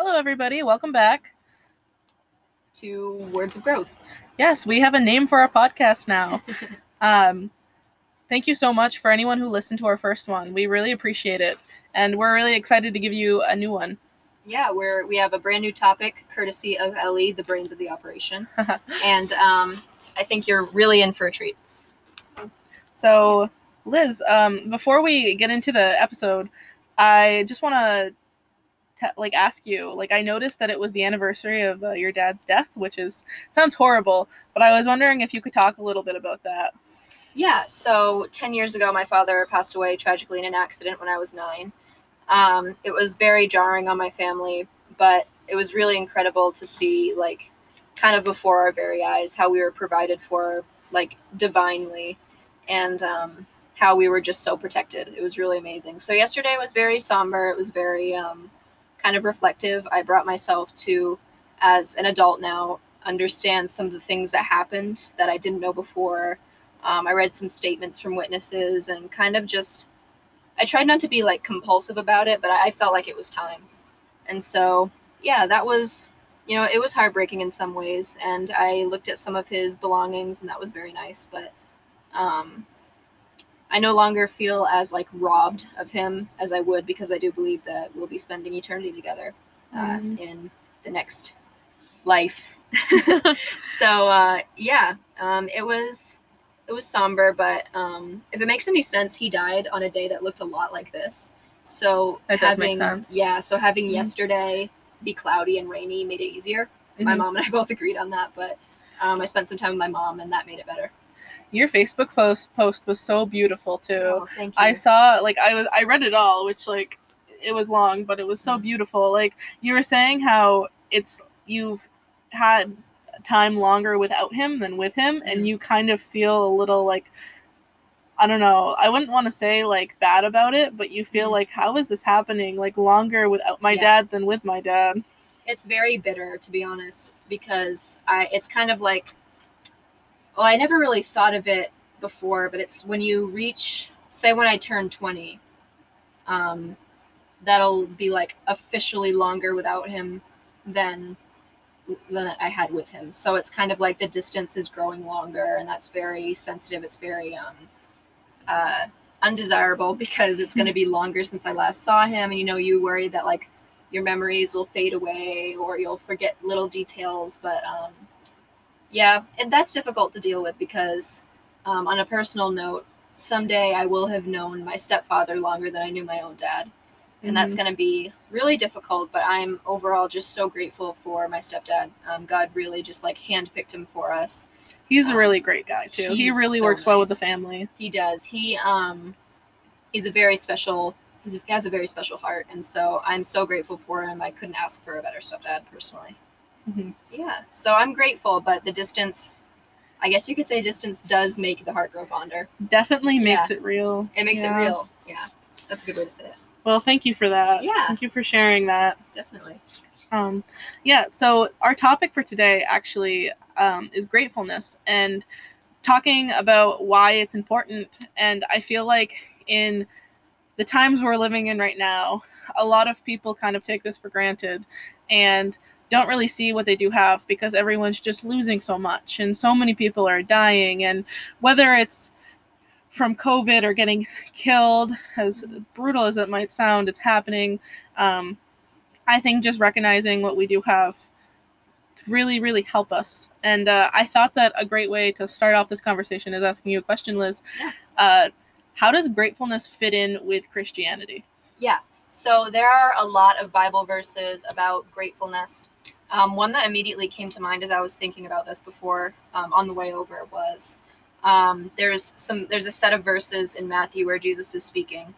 Hello, everybody. Welcome back. to Words of Growth. Yes, we have a name for our podcast now. um, thank you so much for anyone who listened to our first one. We really appreciate it. And we're really excited to give you a new one. Yeah, we're we have a brand new topic courtesy of Ellie, the brains of the operation, and um, I think you're really in for a treat. So, Liz, um, before we get into the episode, I just want to te- like ask you. Like, I noticed that it was the anniversary of uh, your dad's death, which is sounds horrible, but I was wondering if you could talk a little bit about that. Yeah, so 10 years ago, my father passed away tragically in an accident when I was nine. Um, it was very jarring on my family, but it was really incredible to see, like, kind of before our very eyes, how we were provided for, like, divinely, and um, how we were just so protected. It was really amazing. So, yesterday was very somber. It was very um, kind of reflective. I brought myself to, as an adult now, understand some of the things that happened that I didn't know before. Um, I read some statements from witnesses and kind of just, I tried not to be like compulsive about it, but I, I felt like it was time. And so, yeah, that was, you know, it was heartbreaking in some ways. And I looked at some of his belongings and that was very nice. But um, I no longer feel as like robbed of him as I would because I do believe that we'll be spending eternity together uh, Mhm. in the next life. so uh, yeah, um, it was it was somber, but um, if it makes any sense, he died on a day that looked a lot like this. So That does having make sense. yeah, so having Mhm. yesterday be cloudy and rainy made it easier. My Mhm. mom and I both agreed on that, but um, I spent some time with my mom, and that made it better. Your Facebook post post was so beautiful too. Oh, thank you. I saw like I was I read it all, which like it was long, but it was so Mhm. beautiful. Like you were saying how it's you've had time longer without him than with him, and Mhm. you kind of feel a little like I don't know. I wouldn't want to say like bad about it, but you feel Mhm. like how is this happening like longer without my Yeah. dad than with my dad? it's very bitter to be honest because I it's kind of like well I never really thought of it before but it's when you reach say when I turn 20 um that'll be like officially longer without him than than I had with him. So it's kind of like the distance is growing longer and that's very sensitive. It's very um uh undesirable because it's going to be longer since I last saw him. And you know you worry that like your memories will fade away or you'll forget little details but um, yeah and that's difficult to deal with because um, on a personal note someday i will have known my stepfather longer than i knew my own dad. And that's Mhm. going to be really difficult but i'm overall just so grateful for my stepdad. Um, god really just like handpicked him for us. He's a um, really great guy too. He really so works well with the family. he does. He um he's a very special he has a very special heart and so i'm so grateful for him. I couldn't ask for a better stepdad personally Mhm. yeah so i'm grateful but the distance i guess you could say distance does make the heart grow fonder Definitely makes it real. it makes Yeah. it real yeah that's a good way to say it Well, thank you for that. Yeah. Thank you for sharing that. definitely Um, yeah, so our topic for today actually um, is gratefulness and talking about why it's important. And I feel like in the times we're living in right now, a lot of people kind of take this for granted and don't really see what they do have because everyone's just losing so much and so many people are dying. And whether it's from COVID or getting killed, as brutal as it might sound, it's happening. Um, I think just recognizing what we do have could really, really help us. And uh, I thought that a great way to start off this conversation is asking you a question, Liz. Yeah. Uh, how does gratefulness fit in with Christianity? Yeah. So there are a lot of Bible verses about gratefulness. Um, one that immediately came to mind as I was thinking about this before um, on the way over was um, there's some there's a set of verses in Matthew where Jesus is speaking,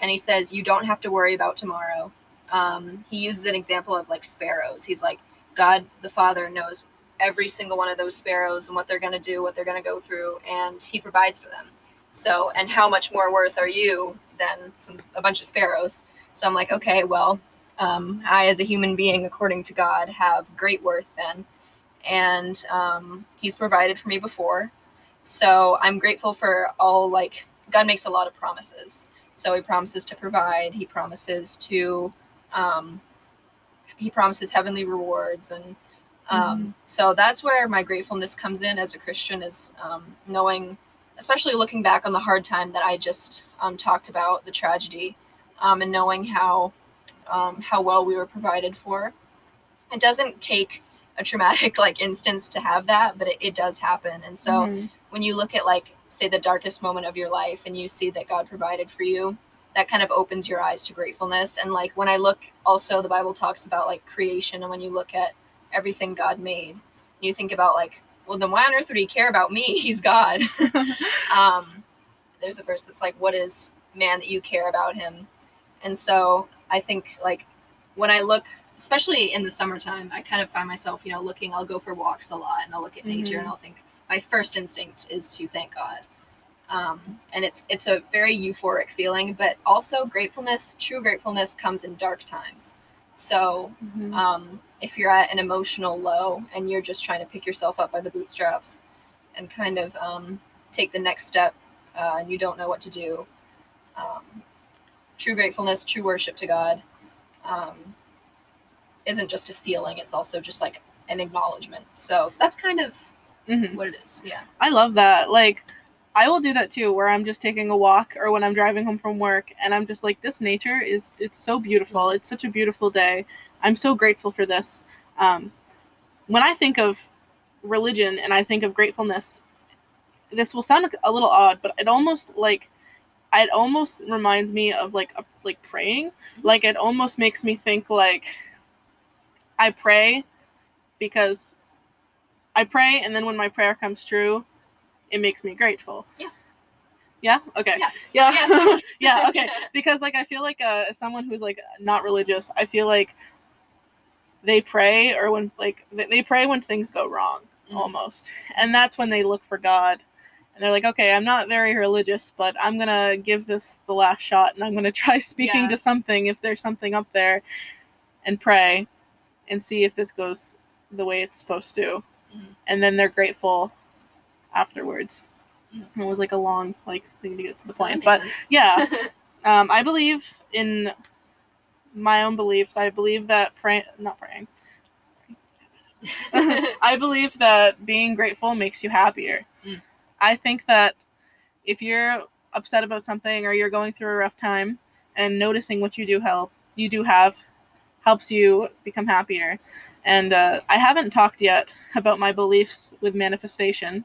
and he says you don't have to worry about tomorrow. Um, he uses an example of like sparrows. He's like God the Father knows every single one of those sparrows and what they're going to do, what they're going to go through, and He provides for them. So, and how much more worth are you than some, a bunch of sparrows? So I'm like, okay, well, um, I, as a human being, according to God, have great worth then. And um, He's provided for me before. So I'm grateful for all, like, God makes a lot of promises. So He promises to provide, He promises to um, he promises heavenly rewards and um, Mhm. so that's where my gratefulness comes in as a christian is um, knowing especially looking back on the hard time that i just um, talked about the tragedy um, and knowing how um, how well we were provided for. It doesn't take a traumatic like instance to have that but it, it does happen. And so Mhm. when you look at like say the darkest moment of your life and you see that god provided for you that kind of opens your eyes to gratefulness. And like when i look also the bible talks about like creation and when you look at everything god made you think about like well then why on earth would he care about me? He's god. Um there's a verse that's like what is man that you care about him and so i think like when i look especially in the summertime i kind of find myself you know looking i'll go for walks a lot and i'll look at nature Mhm. and i'll think my first instinct is to thank god um, and it's it's a very euphoric feeling but also gratefulness true gratefulness comes in dark times so Mhm. um, if you're at an emotional low and you're just trying to pick yourself up by the bootstraps and kind of um, take the next step uh, and you don't know what to do um, true gratefulness true worship to god um, isn't just a feeling it's also just like an acknowledgement so that's kind of Mhm. what it is yeah I love that. Like, I will do that too, where I'm just taking a walk or when I'm driving home from work, and I'm just like, this nature is it's so beautiful. It's such a beautiful day. I'm so grateful for this. Um, when I think of religion and I think of gratefulness, this will sound a little odd, but it almost like it almost reminds me of like a, like praying. Like it almost makes me think like I pray because I pray, and then when my prayer comes true, it makes me grateful. Yeah. Yeah. Okay. Yeah. Yeah. Yeah. Yeah, Okay. Because like I feel like uh, as someone who's like not religious, I feel like they pray or when like they- pray when things go wrong Mhm. almost, and that's when they look for God. And they're like, okay, I'm not very religious, but I'm gonna give this the last shot, and I'm gonna try speaking Yeah. to something if there's something up there, and pray, and see if this goes the way it's supposed to Mhm. and then they're grateful afterwards. Mhm. It was like a long like thing to get to the point, but sense. yeah, um, I believe in my own beliefs. I believe that praying, not praying. I believe that being grateful makes you happier. Mm. I think that if you're upset about something or you're going through a rough time and noticing what you do help, you do have, helps you become happier. And uh, I haven't talked yet about my beliefs with manifestation.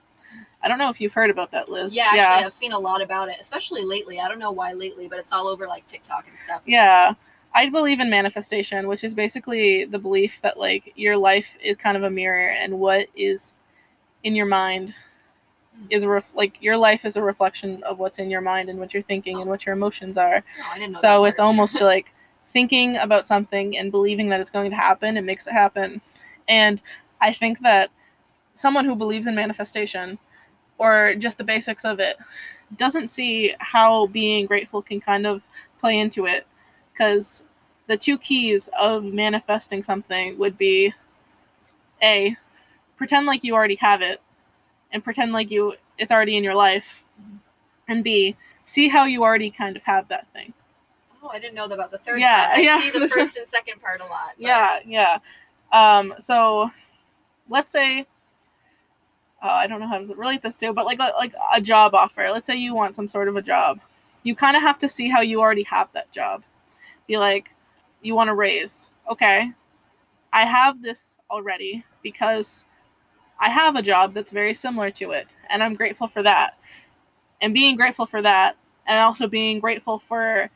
I don't know if you've heard about that, Liz. yeah, actually, I've seen a lot about it, especially lately. I don't know why lately, but it's all over like TikTok and stuff. Yeah. I believe in manifestation, which is basically the belief that like your life is kind of a mirror and what is in your mind is a ref- like your life is a reflection of what's in your mind and what you're thinking and what your emotions are. No, I didn't know So it's almost like thinking about something and believing that it's going to happen, it makes it happen. And I think that someone who believes in manifestation or just the basics of it doesn't see how being grateful can kind of play into it because the two keys of manifesting something would be a pretend like you already have it and pretend like you it's already in your life and b see how you already kind of have that thing. Oh, I didn't know about the third Yeah, part. I yeah, see the first and second part a lot. but- yeah yeah. Um so let's say uh, i don't know how to relate this to but like like a job offer. Let's say you want some sort of a job. You kind of have to see how you already have that job. Be like you want to raise. Okay. I have this already because i have a job that's very similar to it and i'm grateful for that and being grateful for that and also being grateful for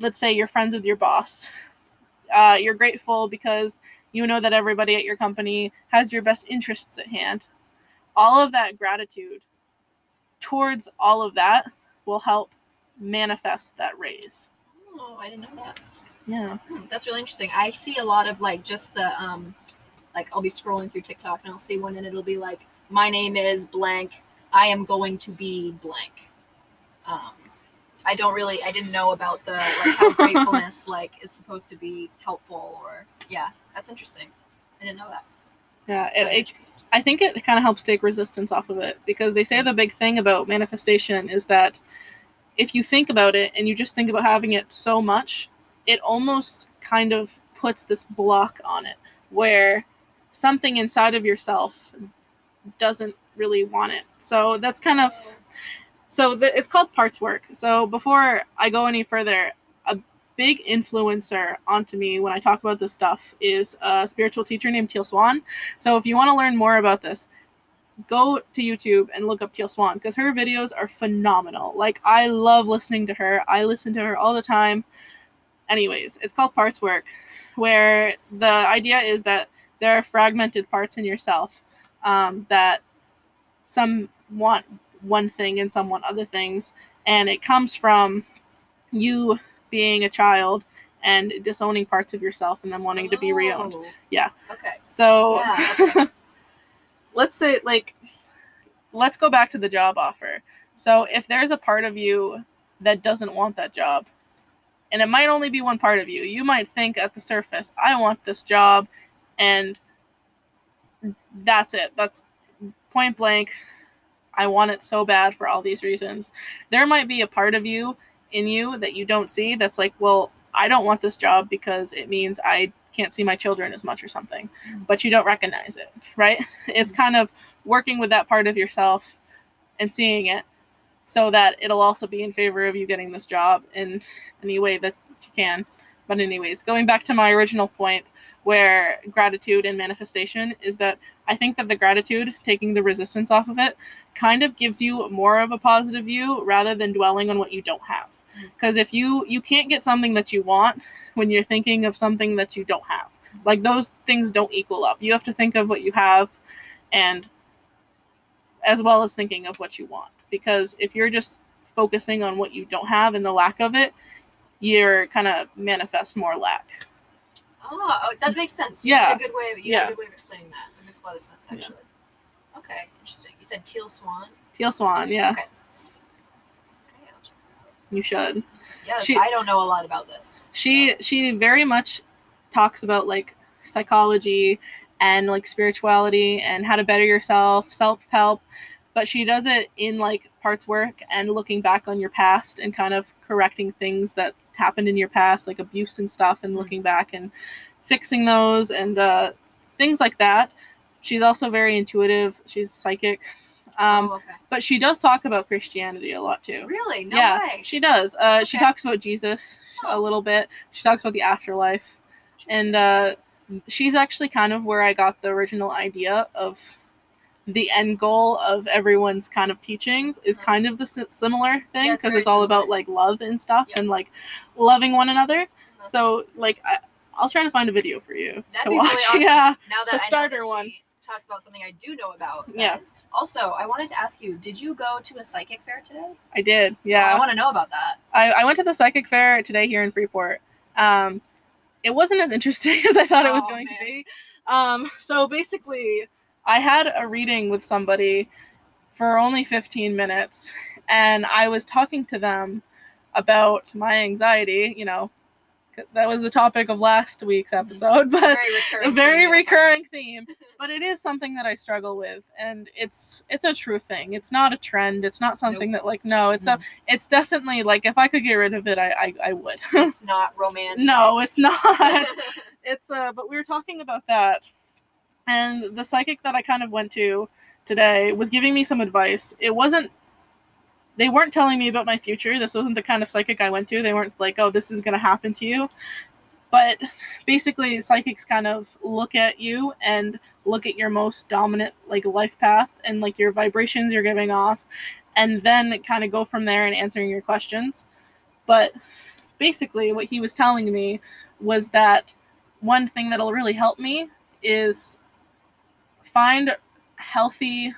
let's say you're friends with your boss uh, you're grateful because you know that everybody at your company has your best interests at hand. All of that gratitude towards all of that will help manifest that raise. Oh, I didn't know that. Yeah. Hmm, that's really interesting. I see a lot of like just the um, like I'll be scrolling through TikTok and I'll see one and it'll be like, "My name is blank. I am going to be blank." Um, I don't really, I didn't know about the like how gratefulness like is supposed to be helpful or yeah, that's interesting. I didn't know that. Yeah. It, it, I think it kind of helps take resistance off of it because they say the big thing about manifestation is that if you think about it and you just think about having it so much, it almost kind of puts this block on it where something inside of yourself doesn't really want it. So that's kind of so the, it's called parts work. So before I go any further, a big influencer onto me when I talk about this stuff is a spiritual teacher named Teal Swan. So if you want to learn more about this, go to YouTube and look up Teal Swan because her videos are phenomenal. Like I love listening to her. I listen to her all the time. Anyways, it's called parts work, where the idea is that there are fragmented parts in yourself um, that some want one thing and some want other things, and it comes from you being a child and disowning parts of yourself and then wanting to be reowned. Oh, Yeah. Okay. So Yeah, okay. let's say like let's go back to the job offer. So if there's a part of you that doesn't want that job, and it might only be one part of you, you might think at the surface, I want this job and that's it. That's point blank. I want it so bad for all these reasons. There might be a part of you in you that you don't see that's like, well, I don't want this job because it means I can't see my children as much or something, mm. but you don't recognize it, right? It's mm. kind of working with that part of yourself and seeing it so that it'll also be in favor of you getting this job in any way that you can. But, anyways, going back to my original point where gratitude and manifestation is that I think that the gratitude, taking the resistance off of it, kind of gives you more of a positive view rather than dwelling on what you don't have. Mm-hmm. Because if you you can't get something that you want when you're thinking of something that you don't have, like those things don't equal up. You have to think of what you have, and as well as thinking of what you want. Because if you're just focusing on what you don't have and the lack of it, you're kind of manifest more lack. Oh, oh, that makes sense. You Yeah. a good way. Of, you Yeah. a good way of explaining that. That makes a lot of sense, Yeah. actually. Okay, interesting. You said teal swan. Teal Swan, yeah, Okay. Okay, I'll check out. you should. Yes, She- I don't know a lot about this. she she very much talks about like psychology and like spirituality and how to better yourself self-help but she does it in like parts work and looking back on your past and kind of correcting things that happened in your past like abuse and stuff and Mm. looking back and fixing those and uh, things like that she's also very intuitive she's psychic um, oh, okay. but she does talk about christianity a lot too Really? No yeah, way. she does. Uh, She talks about Jesus a Oh. little bit. She talks about the afterlife, and uh, she's actually kind of where I got the original idea of the end goal of everyone's kind of teachings is Mhm. kind of the similar thing Yeah, it's because it's all about like love and stuff Yep. and like loving one another. Uh-huh. So like I, I'll try to find a video for you That'd to be watch. really awesome. Yeah, now that the I know starter that one. talks about something I do know about. Yeah. guys. Also, I wanted to ask you: Did you go to a psychic fair today? I did. Yeah. I want to know about that. I, I went to the psychic fair today here in Freeport. Um, it wasn't as interesting as I thought it was Oh, going man. to be. Um, so basically, I had a reading with somebody for only 15 minutes, and I was talking to them about my anxiety. You know, that was the topic of last week's episode, but Very recurring. a very theme recurring theme but it is something that i struggle with and it's it's a true thing it's not a trend it's not something that like no it's a it's definitely like if i could get rid of it i i, I would. It's not romantic. no it's not it's uh but we were talking about that and the psychic that i kind of went to today was giving me some advice. It wasn't they weren't telling me about my future. This wasn't the kind of psychic i went to. They weren't like oh this is going to happen to you. But basically psychics kind of look at you and look at your most dominant like life path and like your vibrations you're giving off and then kind of go from there and answering your questions. But basically what he was telling me was that one thing that'll really help me is find healthy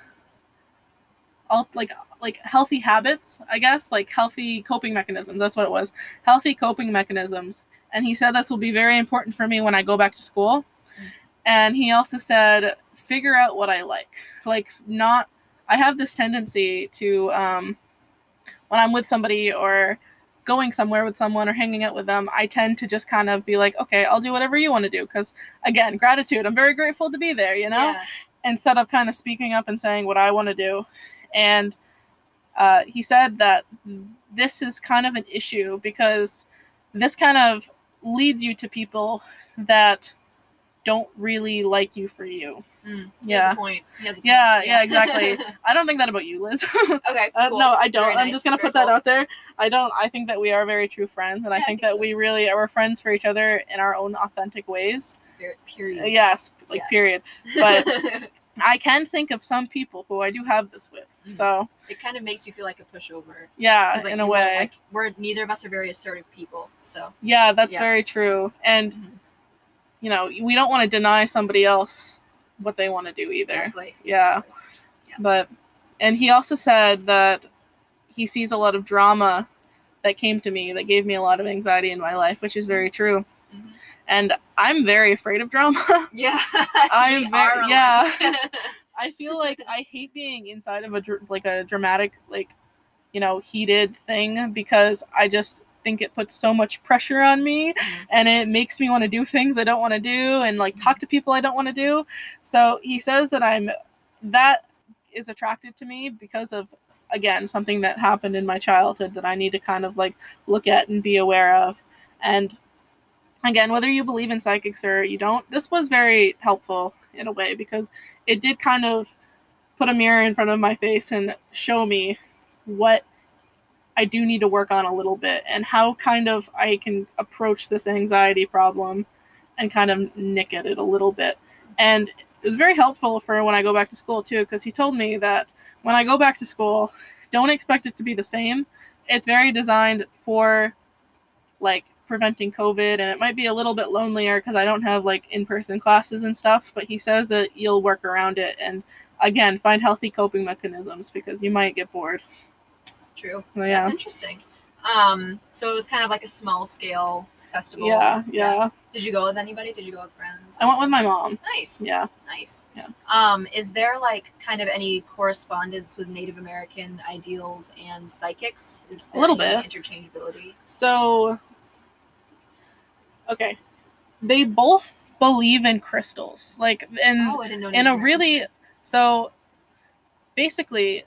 like like healthy habits i guess like healthy coping mechanisms. That's what it was. Healthy coping mechanisms. And he said this will be very important for me when i go back to school. And he also said figure out what i like. Like not i have this tendency to um when i'm with somebody or going somewhere with someone or hanging out with them i tend to just kind of be like okay i'll do whatever you want to do because again gratitude i'm very grateful to be there you know Yeah. instead of kind of speaking up and saying what I want to do. And uh, he said that this is kind of an issue because this kind of leads you to people that don't really like you for you. Mm, Yeah. point. He has a point. Yeah, yeah, exactly. I don't think that about you, Liz. okay. Uh. No, I don't. Very I'm nice, just gonna very put that out there. I don't. I think that we are very true friends, and I Yeah, I think think that so. we really are friends for each other in our own authentic ways. Period. Uh, Yes, like Yeah. period. But I can think of some people who I do have this with. Mhm. So it kind of makes you feel like a pushover. Yeah, like, in a way. like, we're neither of us are very assertive people, so yeah, that's Yeah. very true. And Mhm. You know, we don't want to deny somebody else what they want to do either. exactly. Yeah. Yeah. But and he also said that he sees a lot of drama that came to me that gave me a lot of anxiety in my life, which is very true. Mhm. And I'm very afraid of drama. Yeah. I'm very- yeah. I feel like I hate being inside of a like a dramatic like you know heated thing because I just think it puts so much pressure on me Mhm. and it makes me want to do things I don't want to do and like talk to people I don't want to do. So he says that I'm that is attracted to me because of again something that happened in my childhood that I need to kind of like look at and be aware of. And again, whether you believe in psychics or you don't, this was very helpful in a way because it did kind of put a mirror in front of my face and show me what I do need to work on a little bit and how kind of I can approach this anxiety problem and kind of nick at it a little bit. And it was very helpful for when I go back to school too, because he told me that when I go back to school, don't expect it to be the same. It's very designed for like preventing COVID, and it might be a little bit lonelier because I don't have like in person classes and stuff. But he says that you'll work around it and again find healthy coping mechanisms because you might get bored. True. So, yeah. That's interesting. Um, so it was kind of like a small scale festival. Yeah, yeah. Did you go with anybody? Did you go with friends? I went with my mom. Nice. Yeah. Nice. Yeah. Um, is there like kind of any correspondence with Native American ideals and psychics? Is there little bit. interchangeability? So, okay, they both believe in crystals, like in oh, I didn't know. in a really so. Basically,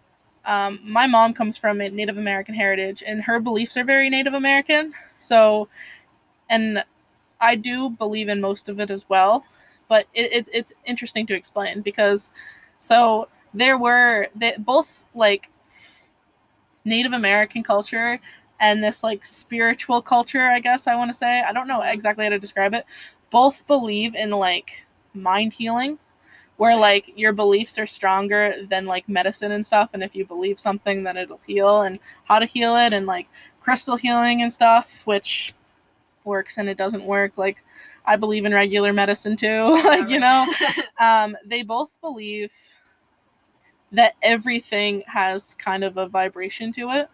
um, my mom comes from a Native American heritage, and her beliefs are very Native American. So, and I do believe in most of it as well, but it, it's it's interesting to explain because so there were they both like Native American culture and this like spiritual culture, I guess I want to say. I don't know exactly how to describe it. Both believe in like mind healing, where like your beliefs are stronger than like medicine and stuff. And if you believe something, then it'll heal, and how to heal it, and like crystal healing and stuff, which works and it doesn't work. Like I believe in regular medicine too, like you know. Um, they both believe that everything has kind of a vibration to it,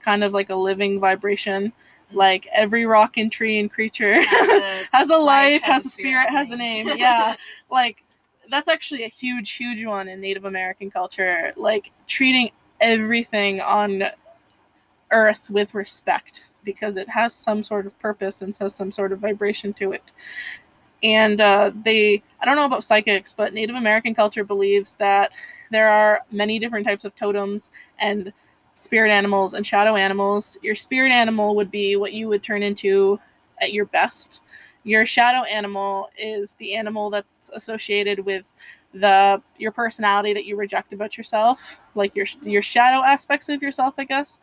kind of like a living vibration. Like every rock and tree and creature Has a has a life, life, has, a spirit, has a name. Yeah. like that's actually a huge, huge one in Native American culture. Like treating everything on earth with respect because it has some sort of purpose and has some sort of vibration to it. And uh, they, I don't know about psychics, but Native American culture believes that there are many different types of totems and spirit animals and shadow animals. Your spirit animal would be what you would turn into at your best. Your shadow animal is the animal that's associated with the your personality that you reject about yourself, like your your shadow aspects of yourself, I guess.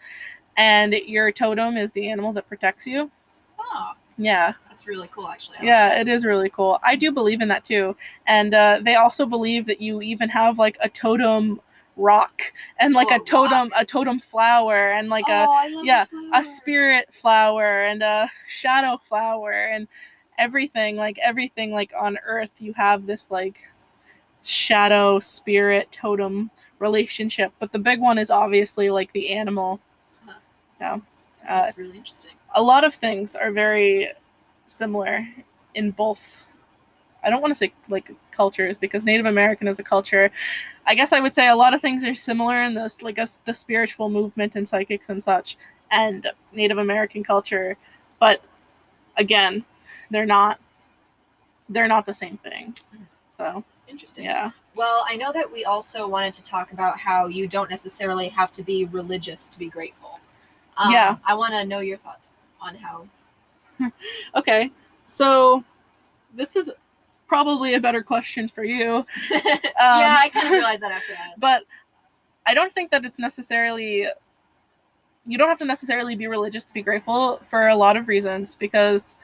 And your totem is the animal that protects you. Oh, Yeah, that's really cool, actually. I yeah, it is really cool. I do believe in that too. And uh, they also believe that you even have like a totem rock and like Oh, a a totem a totem flower and like oh, love yeah, a spirit flower and a shadow flower and everything like everything like on earth you have this like shadow spirit totem relationship but the big one is obviously like the animal Huh. yeah uh, That's really interesting. a lot of things are very similar in both I don't want to say like cultures because Native American is a culture. I guess I would say a lot of things are similar in this like us the spiritual movement and psychics and such and Native American culture, but again, they're not they're not the same thing. So, Interesting. yeah. Well, I know that we also wanted to talk about how you don't necessarily have to be religious to be grateful. Um, Yeah. I want to know your thoughts on how. Okay. So, this is probably a better question for you. yeah, I kind of realized that after that. Um, But I don't think that it's necessarily. You don't have to necessarily be religious to be grateful for a lot of reasons because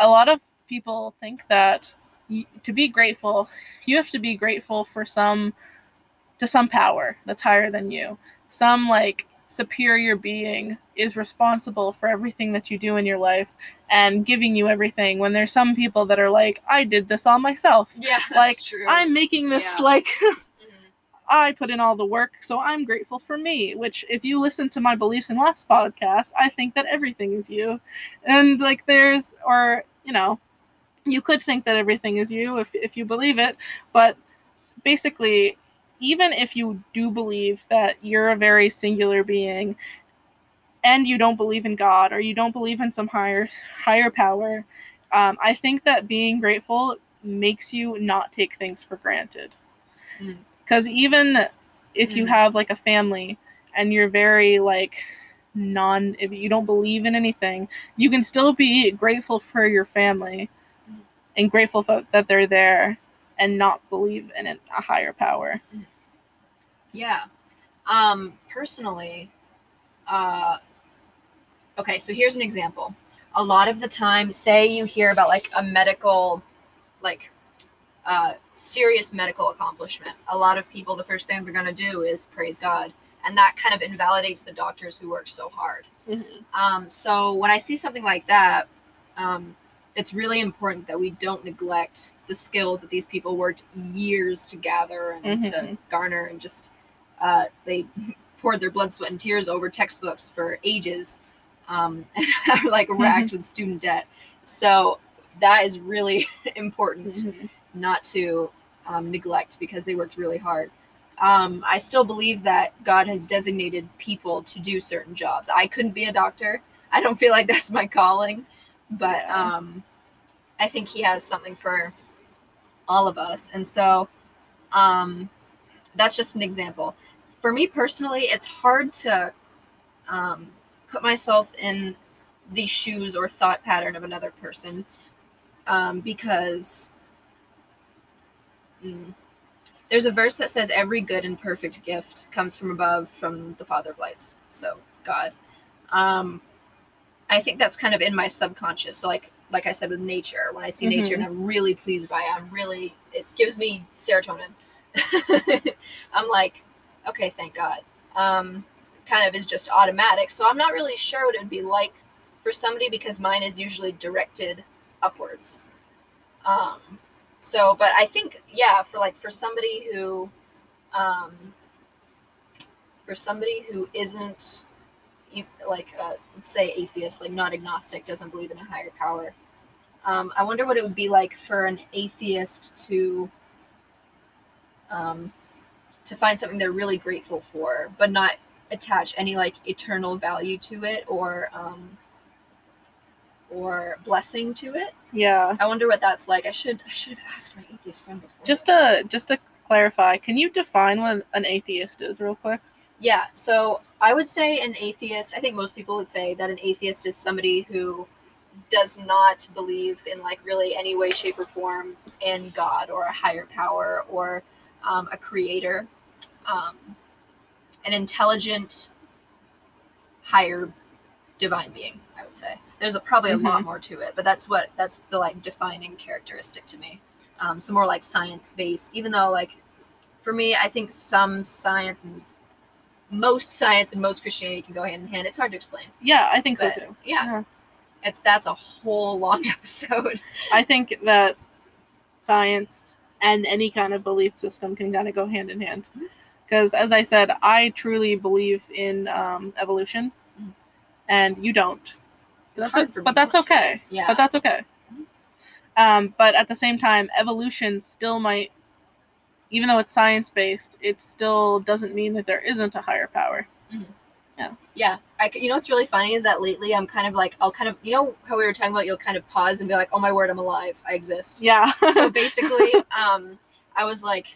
a lot of people think that y- to be grateful, you have to be grateful for some to some power that's higher than you. Some like superior being is responsible for everything that you do in your life and giving you everything when there's some people that are like I did this all myself. yeah, that's like true. I'm making this Yeah. like. I put in all the work, so I'm grateful for me. Which, if you listen to my beliefs in last podcast, I think that everything is you. And, like, there's, or, you know, you could think that everything is you if, if you believe it, but basically, even if you do believe that you're a very singular being and you don't believe in God or you don't believe in some higher higher power, um, I think that being grateful makes you not take things for granted. Mm. Because even if you Mm. have like a family and you're very like non, if you don't believe in anything, you can still be grateful for your family Mm. and grateful for, that they're there and not believe in a a higher power. Yeah. Um, personally, uh, okay, so here's an example. A lot of the time, say you hear about like a medical, like, uh, serious medical accomplishment. A lot of people, the first thing they're going to do is praise God. And that kind of invalidates the doctors who work so hard. Um, so when I see something like that, um, it's really important that we don't neglect the skills that these people worked years to gather and to Mhm. garner, and just uh, they poured their blood, sweat, and tears over textbooks for ages, um, and are like racked with student debt. So that is really important Mhm. Not to um, neglect because they worked really hard. Um, I still believe that God has designated people to do certain jobs. I couldn't be a doctor. I don't feel like that's my calling, but um, I think He has something for all of us. And so um, that's just an example. For me personally, it's hard to um, put myself in the shoes or thought pattern of another person um, because mm, there's a verse that says every good and perfect gift comes from above from the father of lights. So god. Um, i think that's kind of in my subconscious. So like like i said with nature when i see nature and i'm really pleased by it i'm really it gives me serotonin. I'm like okay thank god. Um, kind of is just automatic. So i'm not really sure what it would be like for somebody because mine is usually directed upwards. Um, so but i think yeah for like for somebody who um for somebody who isn't you like uh, let's say atheist like not agnostic doesn't believe in a higher power um i wonder what it would be like for an atheist to um to find something they're really grateful for but not attach any like eternal value to it or um or blessing to it Yeah. I wonder what that's like. I should I should have asked my atheist friend before. Just to just to clarify, can you define what an atheist is real quick? yeah. So I would say an atheist. I think most people would say that an atheist is somebody who does not believe in like really any way, shape, or form in God or a higher power or um, a creator, um, an intelligent, higher divine being. Would say there's a, probably a lot Mhm. more to it, but that's what that's the like defining characteristic to me. Um, so more like science based, even though like for me, I think some science and most science and most Christianity can go hand in hand. It's hard to explain. Yeah, I think But, so too. Yeah, Yeah. it's that's a whole long episode. I think that science and any kind of belief system can kind of go hand in hand. Because, as I said, I truly believe in um, evolution, Mhm. and you don't. That's hard o- for me but that's okay. Yeah, But that's okay. Mhm. Um, but at the same time, evolution still might, even though it's science based, it still doesn't mean that there isn't a higher power. Yeah. Yeah. I, you know what's really funny is that lately I'm kind of like I'll kind of you know how we were talking about you'll kind of pause and be like oh my word I'm alive I exist. Yeah. so basically, um, I was like,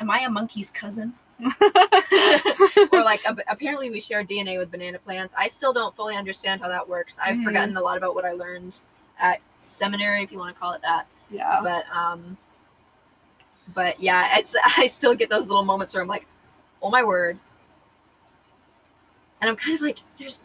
"Am I a monkey's cousin?" or like ap- apparently we share DNA with banana plants. I still don't fully understand how that works. I've Mhm. forgotten a lot about what I learned at seminary, if you want to call it that. yeah. But um, but yeah, it's I still get those little moments where I'm like, oh my word, and I'm kind of like, there's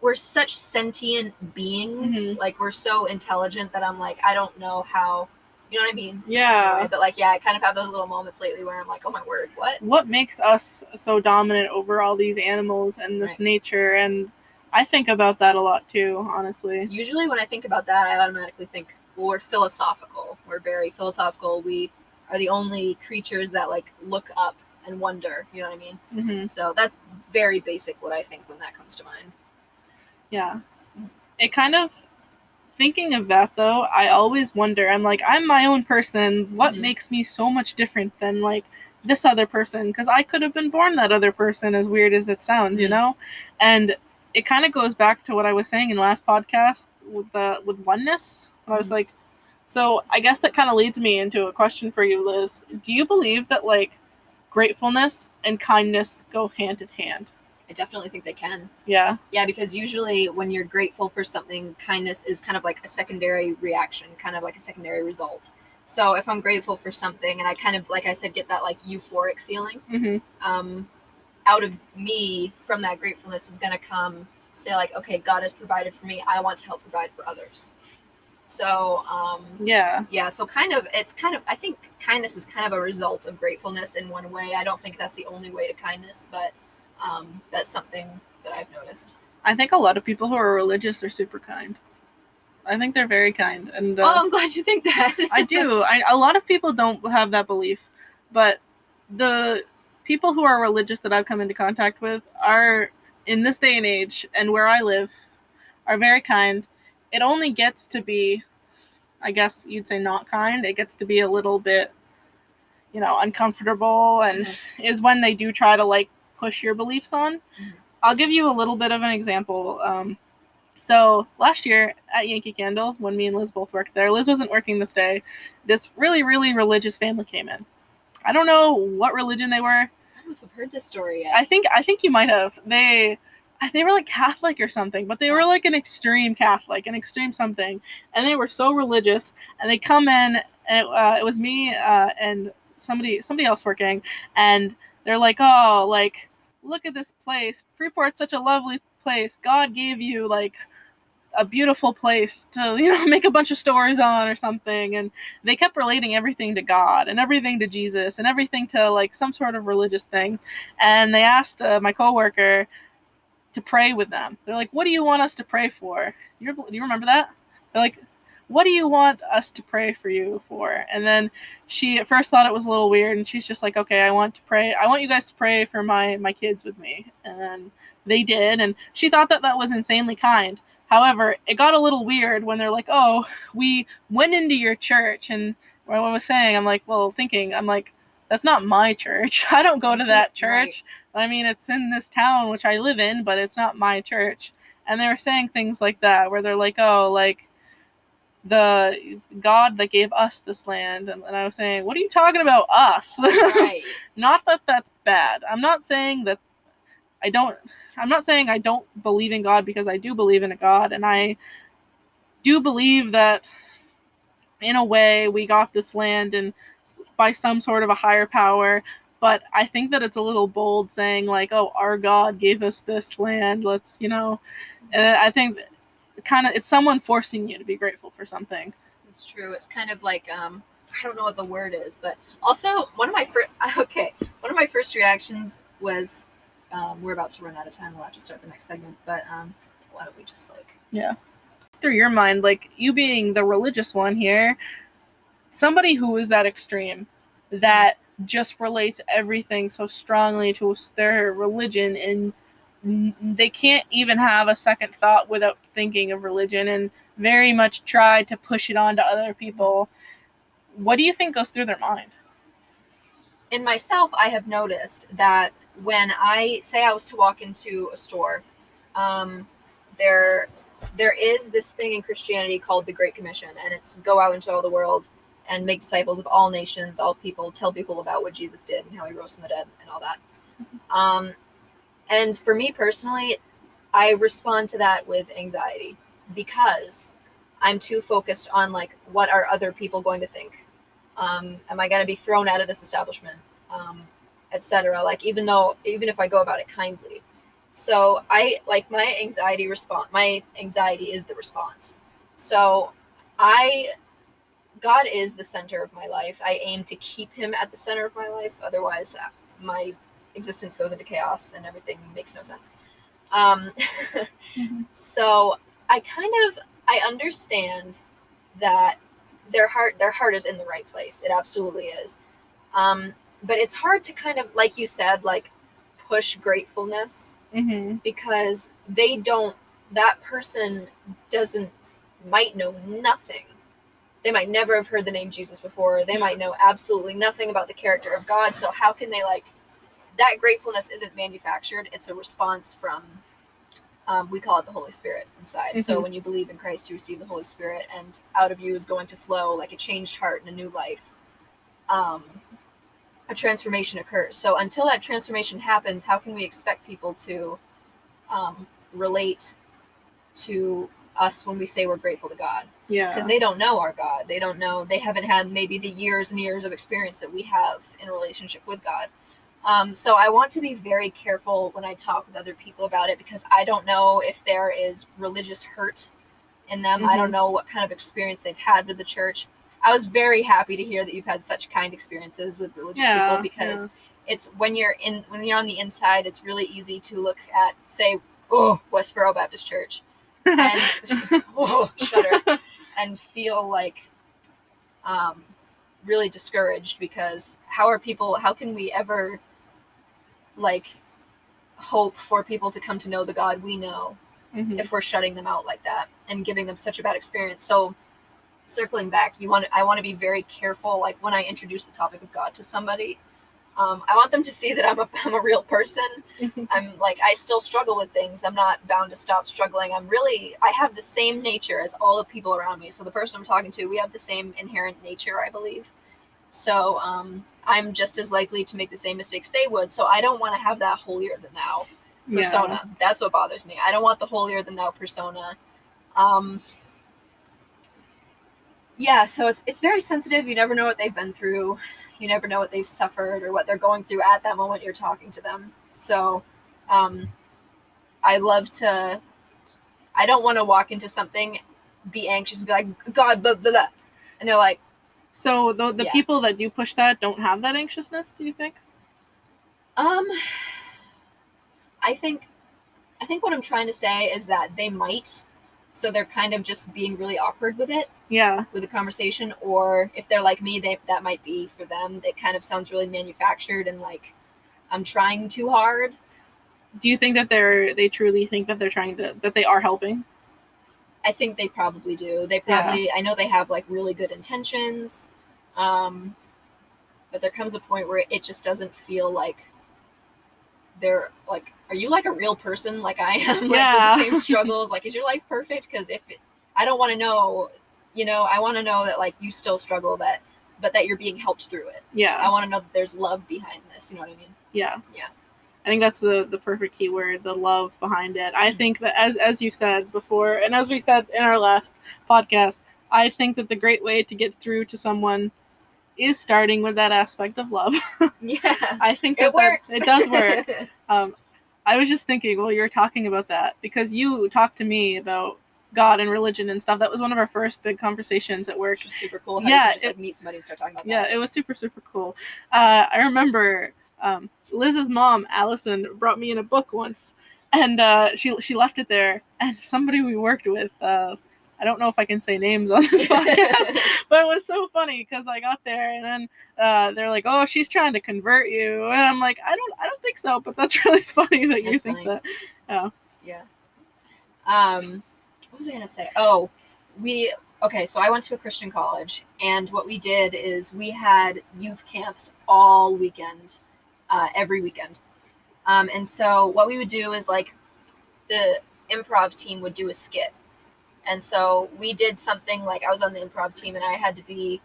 we're such sentient beings, Mhm. like we're so intelligent that I'm like, I don't know how, you know what I mean? Yeah. But like, yeah, I kind of have those little moments lately where I'm like, oh my word, what? What makes us so dominant over all these animals and this Right. nature? And I think about that a lot too, honestly. Usually, when I think about that, I automatically think, well, we're philosophical. We're very philosophical. We are the only creatures that like look up and wonder. You know what I mean? hmm So that's very basic what I think when that comes to mind. Yeah. It kind of thinking of that though, I always wonder. I'm like, I'm my own person. What Mhm. makes me so much different than like this other person? Because I could have been born that other person, as weird as it sounds, you Mhm. know. And it kind of goes back to what I was saying in the last podcast with the with oneness. I was Mhm. like, so I guess that kind of leads me into a question for you, Liz. Do you believe that like gratefulness and kindness go hand in hand? I definitely think they can. Yeah. Yeah, because usually when you're grateful for something, kindness is kind of like a secondary reaction, kind of like a secondary result. So if I'm grateful for something and I kind of, like I said, get that like euphoric feeling, hmm um, out of me from that gratefulness is going to come say like okay god has provided for me i want to help provide for others so um, Yeah. yeah so kind of it's kind of i think kindness is kind of a result of gratefulness in one way i don't think that's the only way to kindness but um, that's something that i've noticed I think a lot of people who are religious are super kind. I think they're very kind, and uh, oh i'm glad you think that I do. I, a lot of people don't have that belief, but the people who are religious that I've come into contact with are in this day and age, and where I live, are very kind. It only gets to be, I guess you'd say, not kind. It gets to be a little bit, you know, uncomfortable, and is when they do try to like push your beliefs on. Mhm. I'll give you a little bit of an example. Um, so last year at Yankee Candle, when me and Liz both worked there, Liz wasn't working this day. This really, really religious family came in. I don't know what religion they were. i don't know if i've heard this story yet I think I think you might have. They they were like Catholic or something, but they were like an extreme Catholic, an extreme something, and they were so religious. And they come in, and it, uh, it was me uh, and somebody somebody else working, and they're like, "Oh, like look at this place. Freeport's such a lovely place. God gave you like." a beautiful place to you know make a bunch of stories on or something and they kept relating everything to god and everything to jesus and everything to like some sort of religious thing and they asked uh, my coworker to pray with them they're like what do you want us to pray for you do you remember that they're like what do you want us to pray for you for and then she at first thought it was a little weird and she's just like okay i want to pray i want you guys to pray for my my kids with me and they did and she thought that that was insanely kind However, it got a little weird when they're like, "Oh, we went into your church," and what I was saying, I'm like, "Well, thinking, I'm like, that's not my church. I don't go to that church. I mean, it's in this town which I live in, but it's not my church." And they were saying things like that, where they're like, "Oh, like." The God that gave us this land, and, and I was saying, "What are you talking about, us?" right. Not that that's bad. I'm not saying that I don't I'm not saying I don't believe in God because I do believe in a God. And I do believe that in a way we got this land and by some sort of a higher power. But I think that it's a little bold saying like oh our God gave us this land. Let's you know and I think kind of it's someone forcing you to be grateful for something It's true. It's kind of like um I don't know what the word is, but also one of my first okay, one of my first reactions was um, we're about to run out of time. We'll have to start the next segment, but um, why don't we just like yeah through your mind, like you being the religious one here, somebody who is that extreme, that just relates everything so strongly to their religion, and they can't even have a second thought without thinking of religion, and very much try to push it on to other people. What do you think goes through their mind? in myself, I have noticed that when I say I was to walk into a store, um, there there is this thing in Christianity called the Great Commission, and it's go out into all the world and make disciples of all nations, all people, tell people about what Jesus did and how he rose from the dead and all that. Um, and for me personally, I respond to that with anxiety because I'm too focused on like what are other people going to think? Um, am I going to be thrown out of this establishment, um, etc. Like even though even if I go about it kindly, so I like my anxiety response. My anxiety is the response. So I God is the center of my life. I aim to keep him at the center of my life. Otherwise, uh, my existence goes into chaos and everything makes no sense. Um, mm-hmm. So I kind of I understand that their heart their heart is in the right place. It absolutely is. Um, but it's hard to kind of like you said like push gratefulness mm-hmm. because they don't that person doesn't might know nothing they might never have heard the name jesus before they might know absolutely nothing about the character of god so how can they like that gratefulness isn't manufactured. It's a response from um, we call it the holy spirit inside. Mm-hmm. so when you believe in christ you receive the holy spirit and out of you is going to flow like a changed heart and a new life um, a transformation occurs. So until that transformation happens how can we expect people to um, relate to us when we say we're grateful to god? Yeah. Because they don't know our god. They don't know they haven't had maybe the years and years of experience that we have in relationship with god um, so I want to be very careful when I talk with other people about it because I don't know if there is religious hurt in them. Mm-hmm. I don't mm-hmm. know what kind of experience they've had with the church. I was very happy to hear that you've had such kind experiences with religious yeah, people because yeah. it's when you're in when you're on the inside, it's really easy to look at say, oh, Westboro Baptist Church, and oh, shudder, and feel like um, really discouraged because how are people? How can we ever like hope for people to come to know the God we know mm-hmm. if we're shutting them out like that and giving them such a bad experience. So circling back, you want I want to be very careful like when I introduce the topic of God to somebody. Um, I want them to see that I'm a, I'm a real person. Mm-hmm. I'm like, I still struggle with things. I'm not bound to stop struggling. I'm really, I have the same nature as all the people around me. So the person I'm talking to, we have the same inherent nature, I believe. So um, I'm just as likely to make the same mistakes they would. So I don't want to have that holier than thou persona. Yeah. That's what bothers me. I don't want the holier than thou persona. Um, yeah, so it's it's very sensitive. You never know what they've been through. You never know what they've suffered or what they're going through at that moment you're talking to them. So um, I love to. I don't want to walk into something, be anxious, and be like, God, blah blah blah, and they're like, so the the yeah. people that do push that don't have that anxiousness, do you think? Um I think I think what I'm trying to say is that they might so they're kind of just being really awkward with it. Yeah. With the conversation or if they're like me, they that might be for them. It kind of sounds really manufactured and like I'm trying too hard. Do you think that they're they truly think that they're trying to that they are helping? I think they probably do. They probably yeah. I know they have like really good intentions. Um but there comes a point where it just doesn't feel like they're like are you like a real person like I am like yeah. with the same struggles like is your life perfect because if it, I don't want to know you know I want to know that like you still struggle that but that you're being helped through it. Yeah. I want to know that there's love behind this, you know what I mean? Yeah. Yeah. I think that's the the perfect keyword, the love behind it. I think that as as you said before, and as we said in our last podcast, I think that the great way to get through to someone is starting with that aspect of love. yeah, I think that, it works. That, it does work. um, I was just thinking while you were talking about that because you talked to me about God and religion and stuff. That was one of our first big conversations at work. Which was super cool. Yeah, just, it, like, meet somebody and start talking about yeah, that. it was super super cool. Uh, I remember um, Liz's mom, Allison, brought me in a book once, and uh, she she left it there. And somebody we worked with, uh, I don't know if I can say names on this podcast, but it was so funny because I got there and then uh, they're like, "Oh, she's trying to convert you," and I'm like, "I don't, I don't think so." But that's really funny that that's you think funny. that. Yeah. Yeah. Um, what was I gonna say? Oh, we okay, so I went to a Christian college, and what we did is we had youth camps all weekend uh, every weekend. Um, and so what we would do is like the improv team would do a skit. And so we did something like I was on the improv team and I had to be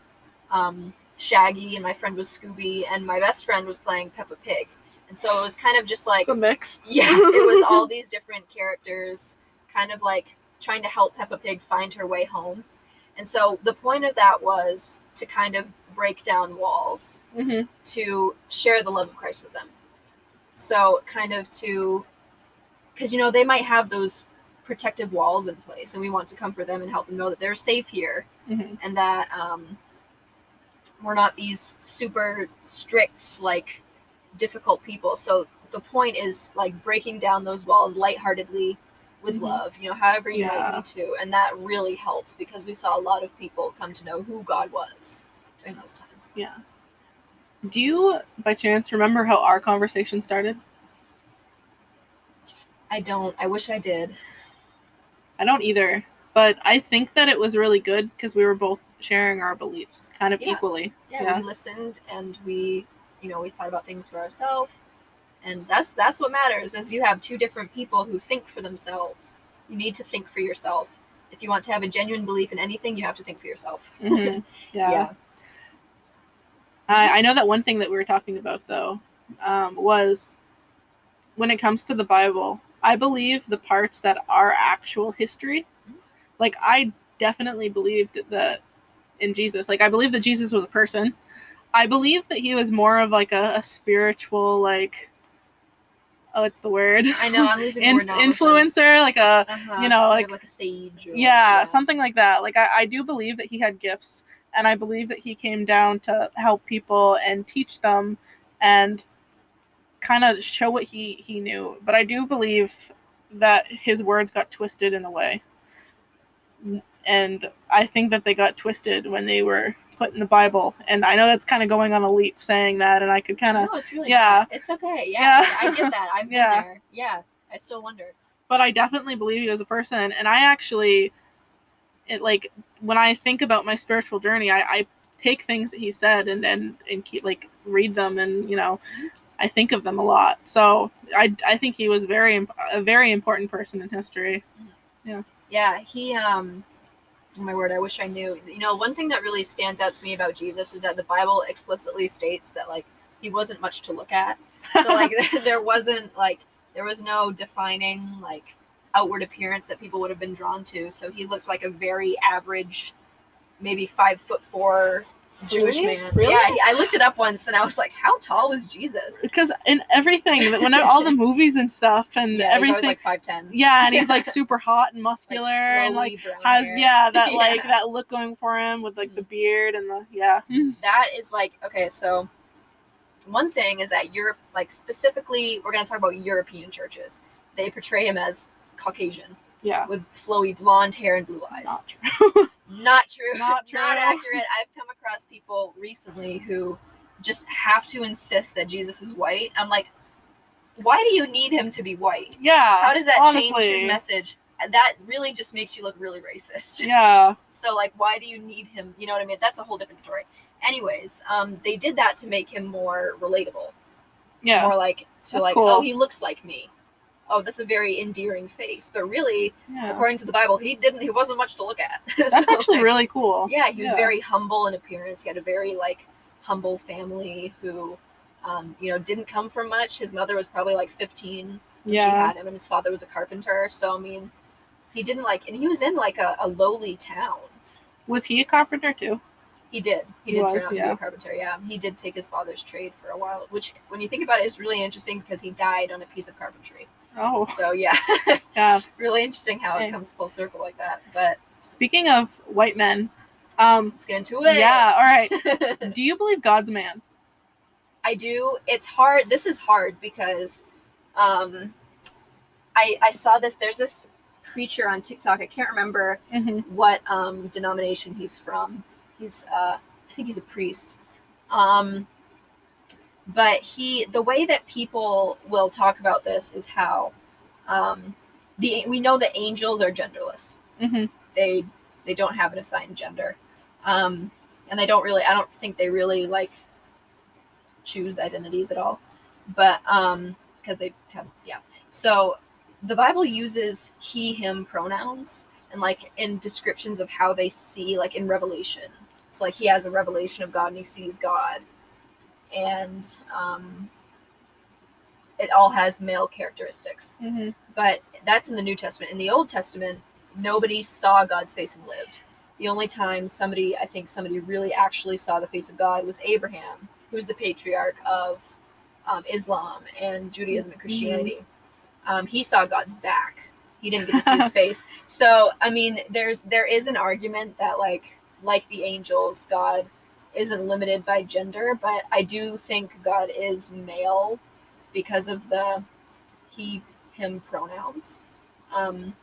um, Shaggy and my friend was Scooby and my best friend was playing Peppa Pig. And so it was kind of just like It's a mix. yeah, it was all these different characters kind of like trying to help Peppa Pig find her way home. And so the point of that was to kind of break down walls hmm to share the love of Christ with them. So kind of to because you know they might have those protective walls in place and we want to comfort them and help them know that they're safe here hmm and that um, we're not these super strict like difficult people so the point is like breaking down those walls lightheartedly with Mhm. love you know however you Yeah. might need to and that really helps because we saw a lot of people come to know who god was during those times Yeah. Do you, by chance, remember how our conversation started? i don't i wish i did I don't either, but I think that it was really good because we were both sharing our beliefs kind of Yeah. equally. yeah, Yeah. we listened and we you know we thought about things for ourselves and that's that's what matters is you have two different people who think for themselves you need to think for yourself if you want to have a genuine belief in anything you have to think for yourself Mhm. Yeah. yeah I, I know that one thing that we were talking about though um, was when it comes to the Bible, I believe the parts that are actual history. Like I definitely believed that in Jesus. Like I believe that Jesus was a person. I believe that he was more of like a, a spiritual like oh it's the word. i know i'm losing the In- word influencer, like a Uh-huh. you know, like- like a sage or, yeah, something like that like I, I do believe that he had gifts and i believe that he came down to help people and teach them and kind of show what he he knew but i do believe that his words got twisted in a way and i think that they got twisted when they were put in the bible and i know that's kind of going on a leap saying that and i could kind of no it's really yeah. it's okay yeah, Yeah. i get that i've been Yeah. there yeah i still wonder but I definitely believe he was a person. And I actually, it like when I think about my spiritual journey, I, I take things that he said and and and keep like read them, and you know, I think of them a lot. So I I think he was very a very important person in history. Yeah. Yeah, he um oh my word, I wish I knew. You know, one thing that really stands out to me about Jesus is that the Bible explicitly states that like he wasn't much to look at. So like there wasn't like there was no defining like outward appearance that people would have been drawn to. So he looked like a very average, maybe five foot four Jewish Really? man. Really? Yeah, I looked it up once and I was like, how tall was Jesus? Because in everything, when all the movies and stuff and Yeah, everything, like five ten. yeah, and he's like super hot and muscular and like has yeah that like that look going for him with like the mm. beard and the yeah. Mm. that is like okay so one thing is that europe like specifically we're going to talk about european churches they portray him as caucasian Yeah. with flowy blonde hair and blue eyes Not true. not true Not true. not accurate i've come across people recently who just have to insist that jesus is white i'm like why do you need him to be white yeah. how does that change his message that really just makes you look really racist Yeah. so like, why do you need him? You know what I mean? That's a whole different story. Anyways, um, they did that to make him more relatable, Yeah. more like to That's like, cool. oh, he looks like me. Oh, that's a very endearing face. But really, yeah. according to the Bible, he didn't. He wasn't much to look at. That's So, actually like, really cool. Yeah, he was Yeah. very humble in appearance. He had a very like humble family who, um, you know, didn't come from much. His mother was probably like fifteen when she had him, and his father was a carpenter. So I mean, he didn't like, and he was in like a, a lowly town. Was he a carpenter too? He did. He, He did was, turn out to be a carpenter. Yeah, he did take his father's trade for a while, which, when you think about it, is really interesting because he died on a piece of carpentry. Oh, So yeah, yeah. really interesting how Okay. it comes full circle like that. But Speaking of white men, um, let's get into it. yeah. All right. Do you believe God's a man? I do. It's hard. This is hard because, um, I I saw this. There's this preacher on TikTok. I can't remember hmm what um, denomination he's from. He's uh, I think he's a priest. Um, but he the way that people will talk about this is how um, the we know that angels are genderless. hmm They they don't have an assigned gender, um, and they don't really. I don't think they really like choose identities at all. But um, because they have yeah. So the Bible uses he him pronouns and like in descriptions of how they see like in revelation so like he has a revelation of god and he sees god and um it all has male characteristics. Mhm. But that's in the New Testament. In the Old Testament, nobody saw God's face and lived. The only time somebody, I think somebody really actually saw the face of God was Abraham, who's the patriarch of um, Islam and Judaism and Christianity. Um, he saw God's back. He didn't get to see his face. So, I mean, there's there is an argument that like like the angels, God isn't limited by gender, but I do think God is male because of the he him pronouns. Um,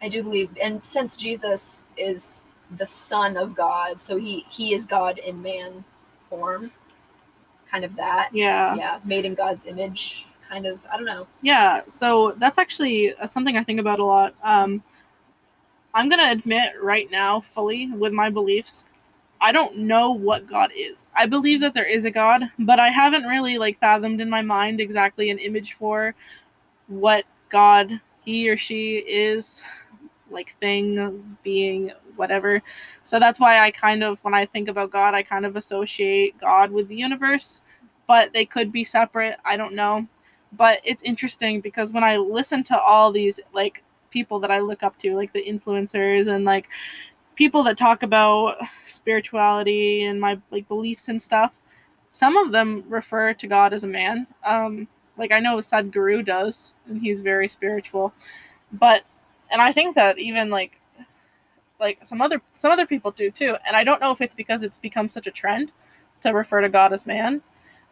I do believe, and since Jesus is the Son of God, so he he is God in man form, kind of that. Yeah. Yeah, made in God's image, kind of. I don't know. Yeah, so that's actually uh, something I think about a lot. Um, I'm going to admit right now, fully, with my beliefs, I don't know what God is. I believe that there is a God, but I haven't really like fathomed in my mind exactly an image for what God, he or she is, like thing, being, whatever. So that's why I kind of, when I think about God, I kind of associate God with the universe, but they could be separate. I don't know but it's interesting because when I listen to all these like people that I look up to, like the influencers and like people that talk about spirituality and my like beliefs and stuff, some of them refer to God as a man. Um, like I know Sadhguru does, and he's very spiritual, but and I think that even like like some other some other people do too, and I don't know if it's because it's become such a trend to refer to God as man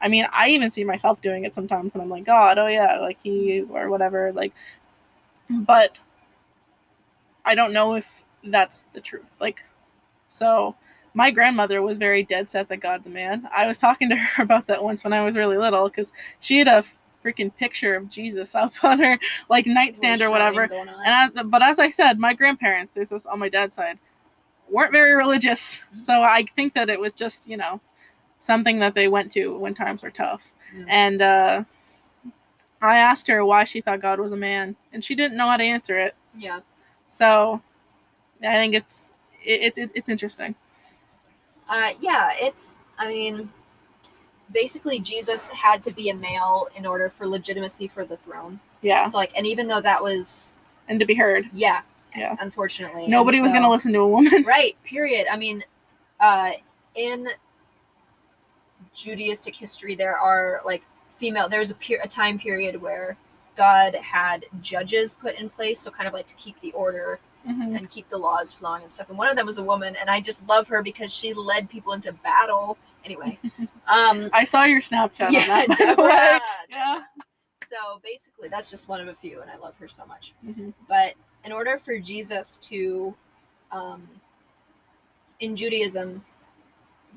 I mean, I even see myself doing it sometimes, and I'm like, God, oh yeah, like he or whatever, like. But I don't know if that's the truth. Like, so my grandmother was very dead set that God's a man. I was talking to her about that once when I was really little because she had a freaking picture of Jesus up on her like nightstand or whatever. And I, but as I said, my grandparents, this was on my dad's side, weren't very religious. So I think that it was just you know something that they went to when times were tough. Mm. And uh, I asked her why she thought God was a man, and she didn't know how to answer it. Yeah. So I think it's it, it, it's interesting. Uh, yeah, it's. I mean, basically, Jesus had to be a male in order for legitimacy for the throne. Yeah, So, like, and even though that was, and to be heard. yeah, Yeah. unfortunately, Nobody was gonna listen to a woman. Right. Period. I mean, uh, in Judaistic history, there are like female. There's a, per- a time period where God had judges put in place, so kind of like to keep the order Mhm. and keep the laws flowing and stuff. And one of them was a woman, and I just love her because she led people into battle. Anyway, um, I saw your Snapchat yeah, on that. Deborah. Yeah. So basically, that's just one of a few, and I love her so much. Mhm. But in order for Jesus to, um, in Judaism,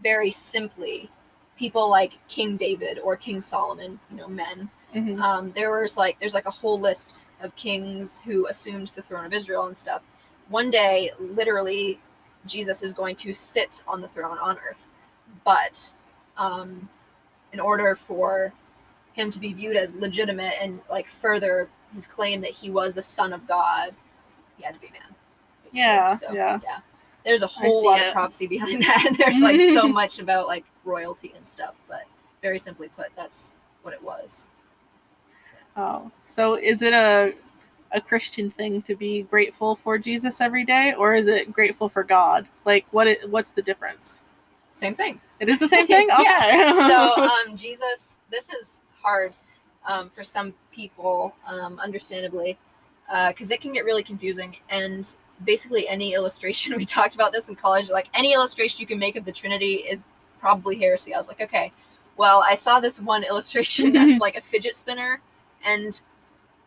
very simply, people like King David or King Solomon, you know, men, Mhm. um, there was like there's like a whole list of kings who assumed the throne of Israel and stuff. One day, literally, Jesus is going to sit on the throne on earth, but um, in order for him to be viewed as legitimate and like further his claim that he was the son of God, he had to be man. basically. Yeah, So, yeah. yeah. There's a whole lot it. of prophecy behind that. And there's like so much about like royalty and stuff, but very simply put, that's what it was. Oh, so is it a a Christian thing to be grateful for Jesus every day, or is it grateful for God? Like, what? It, what's the difference? Same thing. It is the same thing. Okay. Yeah. So um, Jesus, this is hard um, for some people, um, understandably, because it can get really confusing. And basically, any illustration we talked about this in college, like any illustration you can make of the Trinity is probably heresy. I was like, okay, well, I saw this one illustration that's like a fidget spinner, and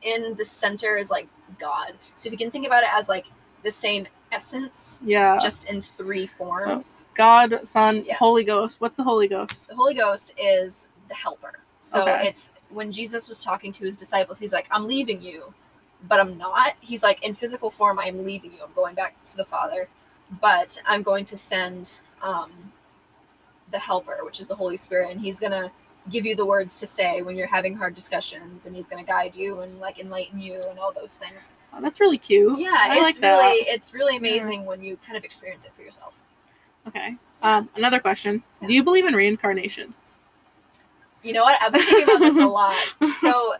in the center is like God. So if you can think about it as like the same essence, yeah. just in three forms. God, Son, Yeah. Holy Ghost. What's the Holy Ghost? the Holy Ghost is the helper. So Okay. it's when Jesus was talking to his disciples, he's like, I'm leaving you, but I'm not. He's like, in physical form, I'm leaving you. I'm going back to the Father, but I'm going to send um, the helper, which is the Holy Spirit, and he's going to give you the words to say when you're having hard discussions, and he's going to guide you and like enlighten you and all those things. Oh, that's really cute. Yeah, I it's like that. really, it's really amazing when you kind of experience it for yourself. Okay. Um, another question. Yeah. Do you believe in reincarnation? You know what? I've been thinking about this a lot. So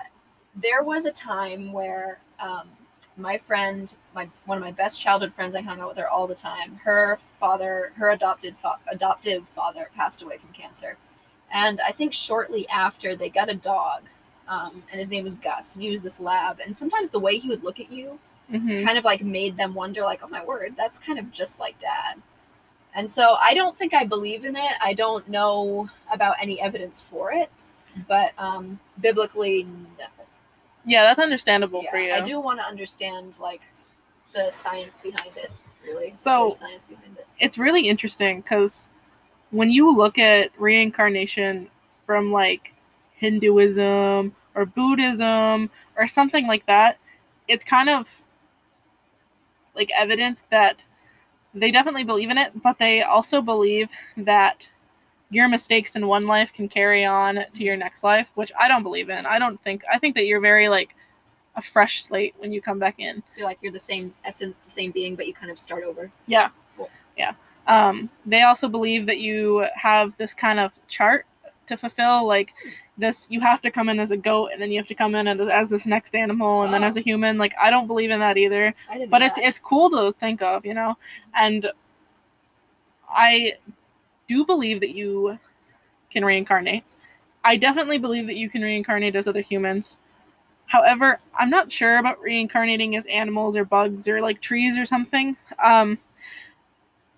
there was a time where um, my friend, my one of my best childhood friends, I hung out with her all the time. Her father, her adopted fa- adoptive father, passed away from cancer, and I think shortly after they got a dog, um, and his name was Gus. And he was this lab, and sometimes the way he would look at you Mhm. kind of like made them wonder, like, oh my word, that's kind of just like dad. And so I don't think I believe in it. I don't know about any evidence for it, but um, biblically, no. Yeah, that's understandable for you. Yeah, I do want to understand like the science behind it. Really, So- science behind it. it's really interesting because when you look at reincarnation from like Hinduism or Buddhism or something like that, it's kind of like evident that they definitely believe in it, but they also believe that your mistakes in one life can carry on to your next life, which I don't believe in. I don't think I think that you're very like a fresh slate when you come back in. So like you're the same essence, the same being, but you kind of start over. Yeah. Cool. Yeah. Um, they also believe that you have this kind of chart to fulfill. Like this, you have to come in as a goat, and then you have to come in as, as this next animal, and then Oh. as a human. Like I don't believe in that either. But know it's that. it's cool to think of, you know. And I do believe that you can reincarnate. I definitely believe that you can reincarnate as other humans. However, I'm not sure about reincarnating as animals or bugs or like trees or something. Um,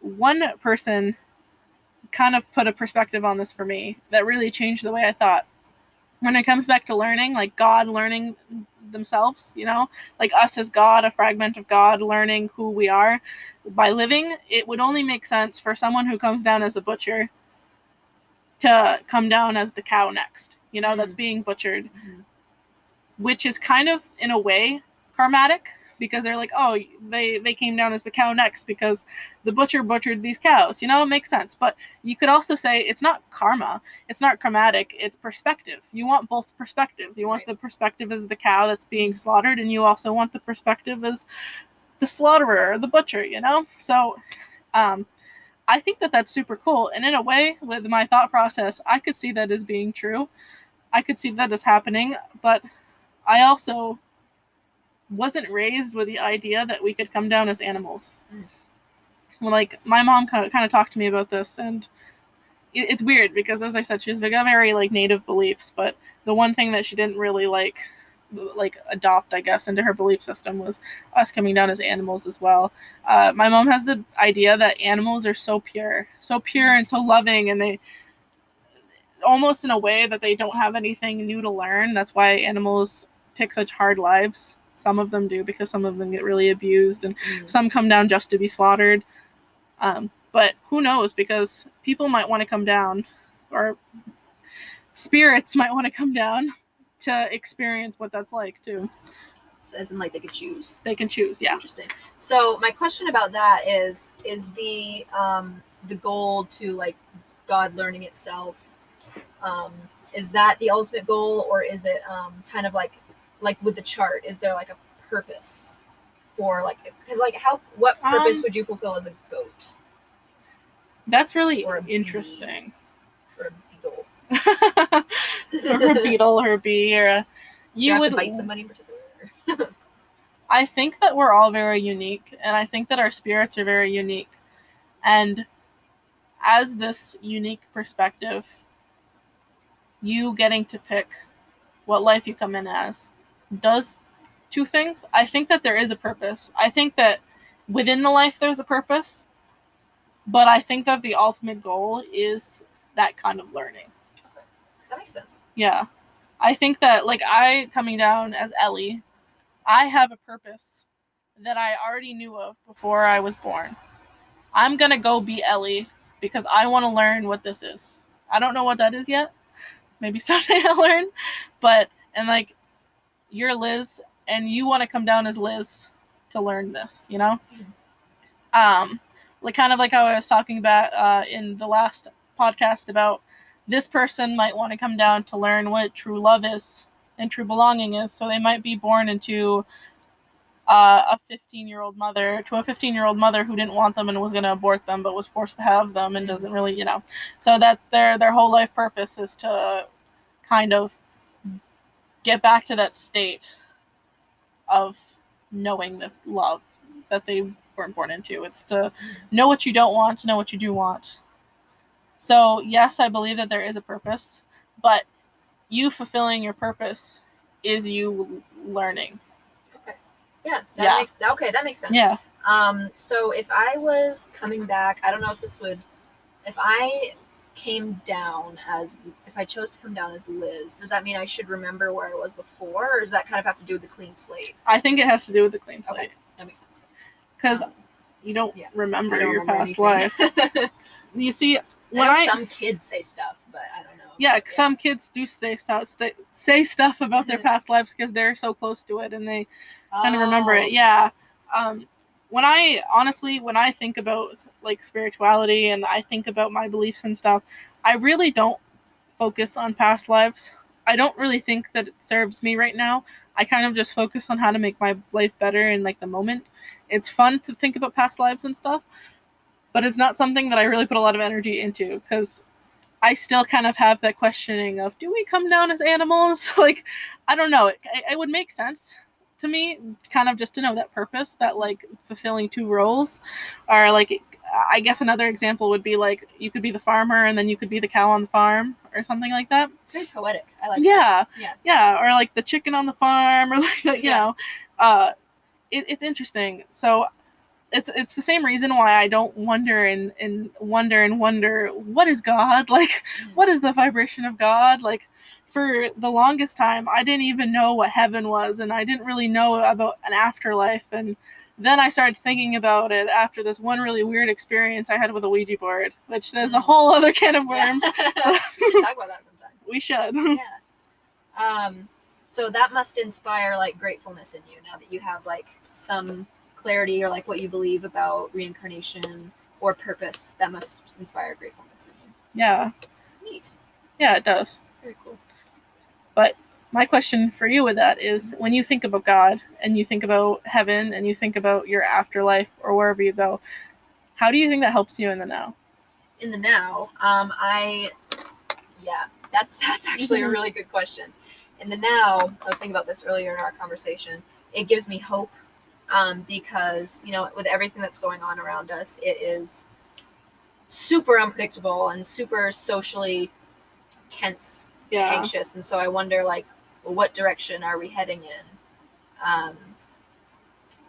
one person kind of put a perspective on this for me that really changed the way I thought. When it comes back to learning, like God learning themselves, you know, like us as God, a fragment of God learning who we are by living, it would only make sense for someone who comes down as a butcher to come down as the cow next, you know, that's Mm. being butchered Mhm. which is kind of in a way karmatic because they're like oh they they came down as the cow next because the butcher butchered these cows you know it makes sense. But you could also say it's not karma it's not karmatic it's perspective. You want both perspectives. You want Right. the perspective as the cow that's being slaughtered and you also want the perspective as the slaughterer or the butcher you know? So um i think that that's super cool. And in a way with my thought process i could see that as being true. I could see that as happening but I also wasn't raised with the idea that we could come down as animals. Mm. Like my mom kind of, talked to me about this, and it, it's weird because, as I said, she's got very like native beliefs. But the one thing that she didn't really like, like adopt, I guess, into her belief system was us coming down as animals as well. Uh, my mom has the idea that animals are so pure, so pure and so loving, and they almost in a way that they don't have anything new to learn. That's why animals pick such hard lives. Some of them do because some of them get really abused, and Mm. some come down just to be slaughtered. Um, but who knows? Because people might want to come down, or spirits might want to come down to experience what that's like too. So as in like they could choose. They can choose. Yeah. Interesting. So my question about that is is the um the goal to like God learning itself um is that the ultimate goal or is it um kind of like like with the chart is there like a purpose for like cuz like how what purpose Um, would you fulfill as a goat That's really Or a bee. interesting. or a beetle? or a beetle or a bee or a you you would bite somebody in particular? I think that we're all very unique, and I think that our spirits are very unique. And as this unique perspective, you getting to pick what life you come in as does two things. I think that there is a purpose. I think that within the life there's a purpose, but I think that the ultimate goal is that kind of learning. Okay. That makes sense. Yeah. I think that like I coming down as Ellie, I have a purpose that I already knew of before I was born. I'm going to go be Ellie because I want to learn what this is. I don't know what that is yet. Maybe someday I'll learn, but and like you're Liz and you want to come down as Liz to learn this, you know? Um like kind of like how I was talking about uh in the last podcast about this person might want to come down to learn what true love is and true belonging is. So they might be born into uh, a 15 year old mother to a 15 year old mother who didn't want them and was going to abort them, but was forced to have them and doesn't really, you know. So that's their their whole life purpose is to kind of get back to that state of knowing this love that they weren't born into. It's to know what you don't want, to know what you do want. So, yes, I believe that there is a purpose, but you fulfilling your purpose is you learning. Okay. Yeah. That Yeah. makes okay. That makes sense. Yeah. Um. So if I was coming back, I don't know if this would, if I came down as if I chose to come down as Liz, does that mean I should remember where I was before, or does that kind of have to do with the clean slate? I think it has to do with the clean slate Okay. That makes sense. because Um, you don't yeah. remember don't your remember past anything. life. You see, when know I, some kids say stuff, but I don't know. yeah, some kids do say stuff, say stuff about their past lives because they're so close to it and they kind of remember Oh, it. Yeah. Um, when I honestly, when I think about like spirituality and I think about my beliefs and stuff, I really don't focus on past lives. I don't really think that it serves me right now. I kind of just focus on how to make my life better in like the moment. It's fun to think about past lives and stuff, but it's not something that I really put a lot of energy into because I still kind of have that questioning of do we come down as animals? like, I don't know. It, it would make sense to me, kind of just to know that purpose, that like fulfilling two roles, or like I guess another example would be like you could be the farmer and then you could be the cow on the farm or something like that. It's very poetic. I like. that. yeah, Yeah. yeah, or like the chicken on the farm or like that. You Yeah. know, uh, it, it's interesting. So. It's, it's the same reason why I don't wonder and, and wonder and wonder what is God like Mhm. what is the vibration of God? Like, for the longest time, I didn't even know what heaven was, and I didn't really know about an afterlife. And then I started thinking about it after this one really weird experience I had with a Ouija board, which there's a whole other can of Yeah. worms. we should talk about that sometime. We should. yeah. Um, so that must inspire like gratefulness in you now that you have like some clarity or like what you believe about reincarnation or purpose. That must inspire gratefulness in you. yeah, Neat. yeah, it does. Very cool. But my question for you with that is when you think about God and you think about heaven and you think about your afterlife or wherever you go, how do you think that helps you in the now? In the now, um, I yeah, that's that's actually a Mhm. really good question. In the now, I was thinking about this earlier in our conversation. It gives me hope um, because you know with everything that's going on around us, it is super unpredictable and super socially tense Yeah. anxious and so i wonder like well, what direction are we heading in um,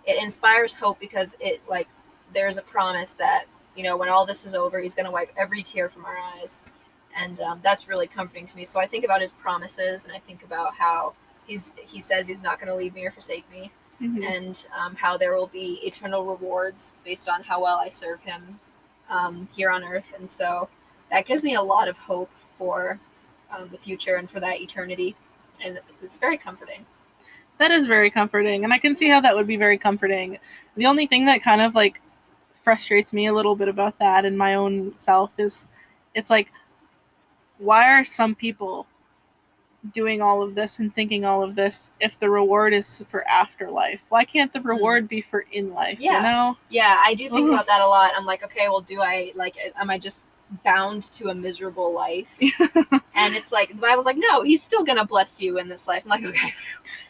it inspires hope because it like there's a promise that you know when all this is over he's going to wipe every tear from our eyes and um, that's really comforting to me so i think about his promises and i think about how he's he says he's not going to leave me or forsake me Mhm. and um, how there will be eternal rewards based on how well I serve Him um, here on earth. And so that gives me a lot of hope for um, the future and for that eternity. And it's very comforting. That is very comforting, and I can see how that would be very comforting. The only thing that kind of like frustrates me a little bit about that in my own self is it's like, why are some people doing all of this and thinking all of this if the reward is for afterlife? Why can't the reward be for in life? Yeah. You know? Yeah, I do think about that a lot. I'm like, okay, well, do I like, am I just bound to a miserable life? and it's like, the Bible's like, no, He's still to bless you in this life. I'm like, okay.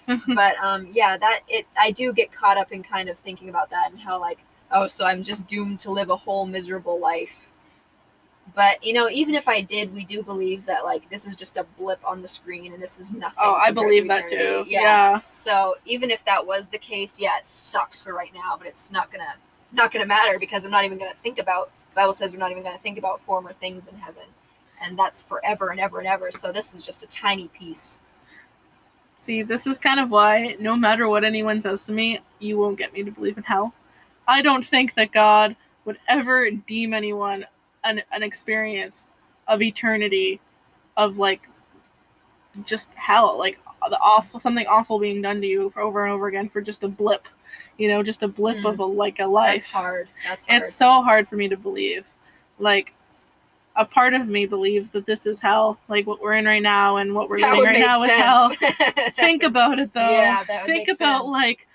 but um, yeah, that it, I do get caught up in kind of thinking about that and how like, oh, so I'm just doomed to live a whole miserable life. But you know, even if I did, we do believe that like this is just a blip on the screen and this is nothing. oh, I believe that too. Yeah. So even if that was the case, yeah, it sucks for right now, but it's not gonna not gonna matter because I'm not even gonna think about. The Bible says we're not even gonna think about former things in heaven, and that's forever and ever and ever. So this is just a tiny piece. See, this is kind of why no matter what anyone says to me, you won't get me to believe in hell. I don't think that God would ever deem anyone an, an experience of eternity of like just hell, like the awful something awful being done to you over and over again for just a blip, you know, just a blip Mm. of a like a life. That's hard. That's hard. It's so hard for me to believe. Like a part of me believes that this is hell, like what we're in right now and what we're That living right now is hell. Think about it though. Yeah, that would Think about sense. like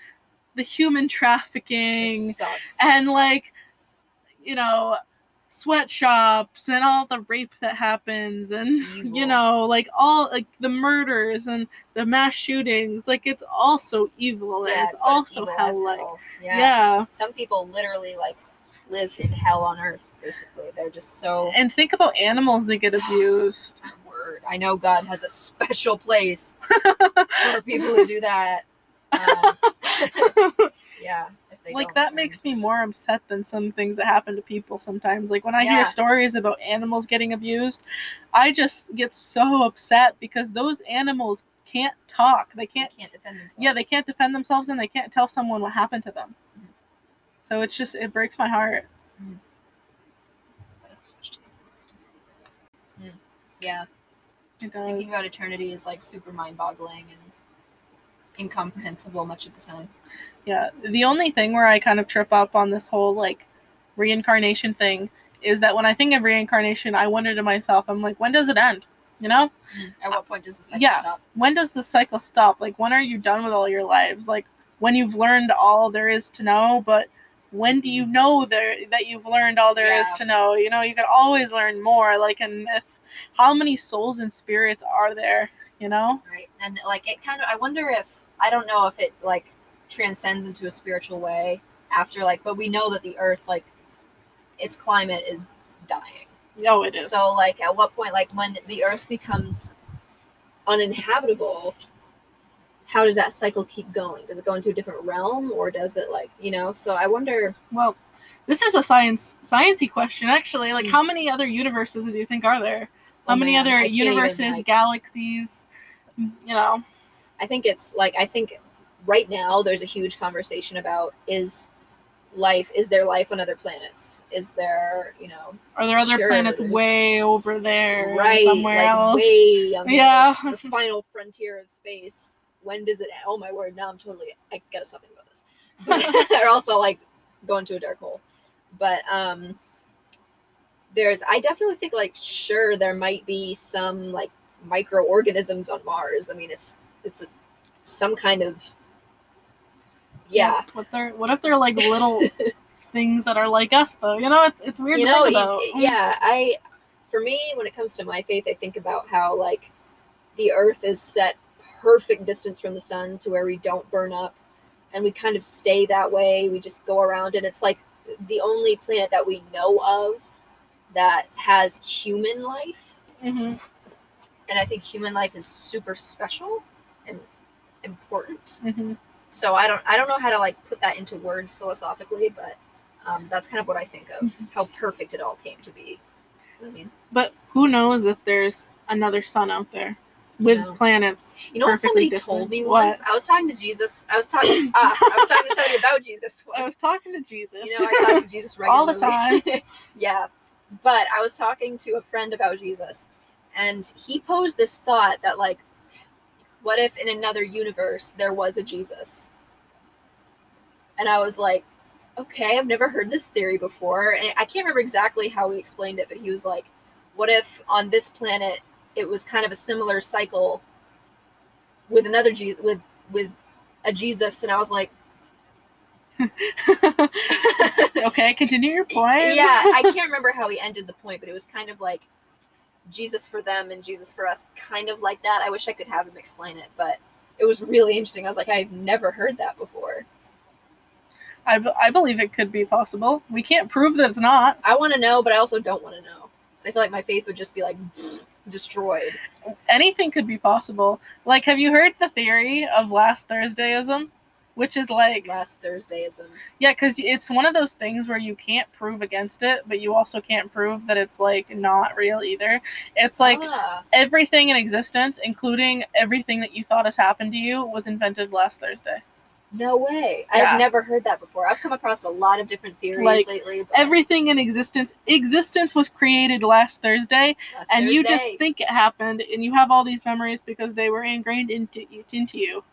the human trafficking sucks. and like you know sweatshops and all the rape that happens and you know like all like the murders and the mass shootings like it's also evil and Yeah, it's also evil hell like yeah. Yeah. Some people literally like live in hell on earth. Basically, they're just so. and think about animals that get abused Word. I know God has a special place for people who do that. Um, yeah. They like that turn- makes me more upset than some things that happen to people sometimes like when i Yeah. hear stories about animals getting abused i just get so upset because those animals can't talk they They can't, can't defend themselves. yeah they can't defend themselves and they can't tell someone what happened to them Mhm. so it's just it breaks my heart What else was to the list? Mm. Yeah. Thinking about eternity is like super mind-boggling and incomprehensible much of the time. Yeah, the only thing where I kind of trip up on this whole like reincarnation thing is that when I think of reincarnation, I wonder to myself, I'm like, when does it end? You know, mm-hmm. At what point does the cycle Yeah. stop? when does the cycle stop? Like, when are you done with all your lives? Like, when you've learned all there is to know, but when do you mm-hmm. know there that you've learned all there is Yeah. to know? You know, you can always learn more. Like, and if how many souls and spirits are there? You know, right and like it kind of i wonder if i don't know if it like transcends into a spiritual way after like but we know that the earth like its climate is dying oh, it is. so like at what point like when the earth becomes uninhabitable how does that cycle keep going does it go into a different realm or does it like you know so i wonder Well, this is a science sciencey question actually. Like Mm. how many other universes do you think are there? How Oh, many man, other can't even, universes, like- galaxies, you know? I think it's like I think right now there's a huge conversation about is life is there life on other planets? Is there, you know, Are there other planets way over there right somewhere like else? the, Yeah. the final frontier of space? When does it oh my word, now I'm totally I gotta stop thinking about this. But they're also like going to a dark hole. But um there's I definitely think like sure there might be some like microorganisms on Mars. I mean it's it's a, some kind of yeah. What they're what if they're like little things that are like us though? You know, it's it's weird you to know yeah i for me when it comes to my faith i think about how like the earth is set perfect distance from the sun to where we don't burn up and we kind of stay that way we just go around and it's like the only planet that we know of that has human life hmm and i think human life is super special and important hmm so i don't i don't know how to like put that into words philosophically but um, that's kind of what i think of how perfect it all came to be i mean But who knows if there's another sun out there with planets? You know what somebody distant? told me What? once? I was talking to Jesus. I was talking. Uh, I was talking to somebody about Jesus. I was talking to Jesus. You know, I talk to Jesus All the time. yeah, but I was talking to a friend about Jesus, and he posed this thought that like, what if in another universe there was a Jesus? And I was like, okay, I've never heard this theory before, and I can't remember exactly how he explained it, but he was like, what if on this planet it was kind of a similar cycle with another Jesus with with a Jesus, and I was like, okay, continue your point. yeah, I can't remember how he ended the point, but it was kind of like Jesus for them and Jesus for us, kind of like that. I wish I could have him explain it, but it was really interesting. I was like, I've never heard that before. I, I believe it could be possible. We can't prove that it's not. I want to know, but I also don't want to know. So I feel like my faith would just be like destroyed. Anything could be possible. Like, have you heard the theory of last Thursdayism? Which is like, Last Thursdayism. yeah, because it's one of those things where you can't prove against it, but you also can't prove that it's like not real either. It's like ah, everything in existence, including everything that you thought has happened to you, was invented last Thursday. no way. Yeah. I've never heard that before. I've come across a lot of different theories Like, lately. But Everything in existence, existence was created last Thursday, last and you just think it happened, and you have all these memories because they were ingrained into into you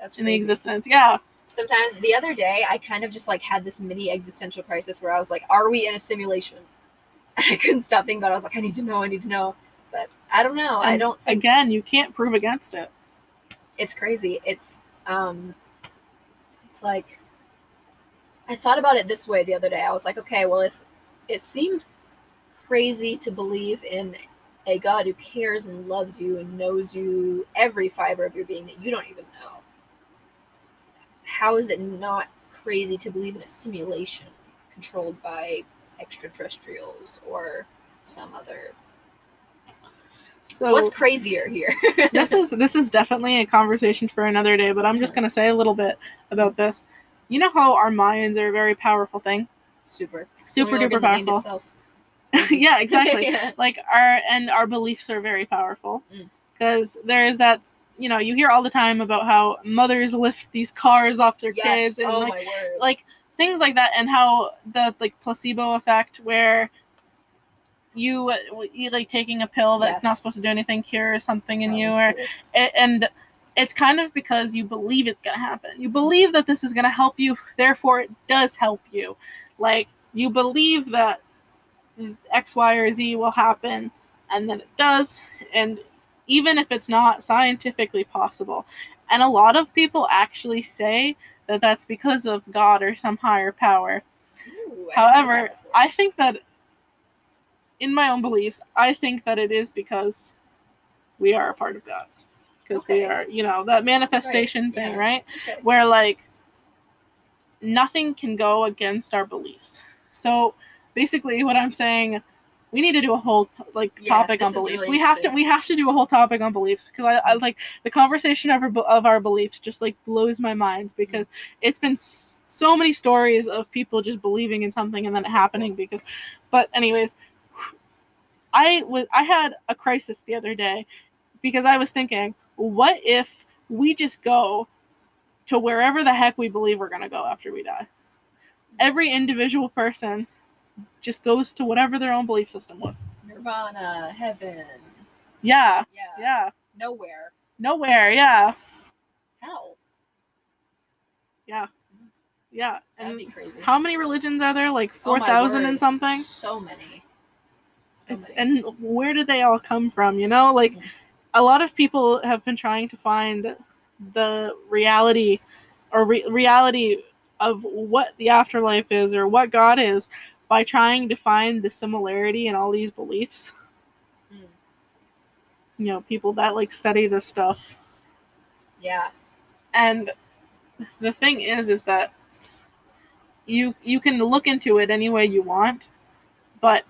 that's in the existence. Yeah, sometimes the other day i kind of just like had this mini existential crisis where i was like are we in a simulation? I couldn't stop thinking about it. I was like i need to know i need to know. But i don't know. I don't think again, you can't prove against it. it's crazy. It's um it's like i thought about it this way the other day. I was like okay well if it seems crazy to believe in a God who cares and loves you and knows you every fiber of your being that you don't even know. How is it not crazy to believe in a simulation controlled by extraterrestrials or some other So What's crazier here? this is this is definitely a conversation for another day, but I'm just gonna say a little bit about this. You know how our minds are a very powerful thing, super super duper organ that named powerful. yeah, exactly. Yeah. Like our and our beliefs are very powerful Mm. because there's that. You know, you hear all the time about how mothers lift these cars off their Yes. kids and oh like like things like that and how the like placebo effect where you, you like taking a pill that's not supposed to do anything cures something in That you or a- and it's kind of because you believe it's going to happen. You believe that this is going to help you therefore it does help you. Like you believe that x y or z will happen and then it does and even if it's not scientifically possible and a lot of people actually say that that's because of god or some higher power Ooh, I however i think that in my own beliefs i think that it is because we are a part of god because we are you know that manifestation thing yeah. right Okay. where like nothing can go against our beliefs. So basically what I'm saying we need to do a whole like Yeah, topic on beliefs. really we have to we have to do a whole topic on beliefs because I, I like the conversation of our, of our beliefs just like blows my mind because it's been s- so many stories of people just believing in something and then it So happening because but anyways I was I had a crisis the other day because I was thinking what if we just go to wherever the heck we believe we're going to go after we die. Every individual person just goes to whatever their own belief system was. Nirvana, heaven. Yeah, Yeah. yeah. Nowhere. Nowhere, yeah. Hell. Yeah. Yeah. That'd be crazy. how many religions are there? Like Oh my 4,000 and something? So many. So It's, many. and where did they all come from? You know, like Mhm. a lot of people have been trying to find the reality or re- reality of what the afterlife is or what God is by trying to find the similarity in all these beliefs. Mm. You know, people that like study this stuff. Yeah. And the thing is is that you you can look into it any way you want, but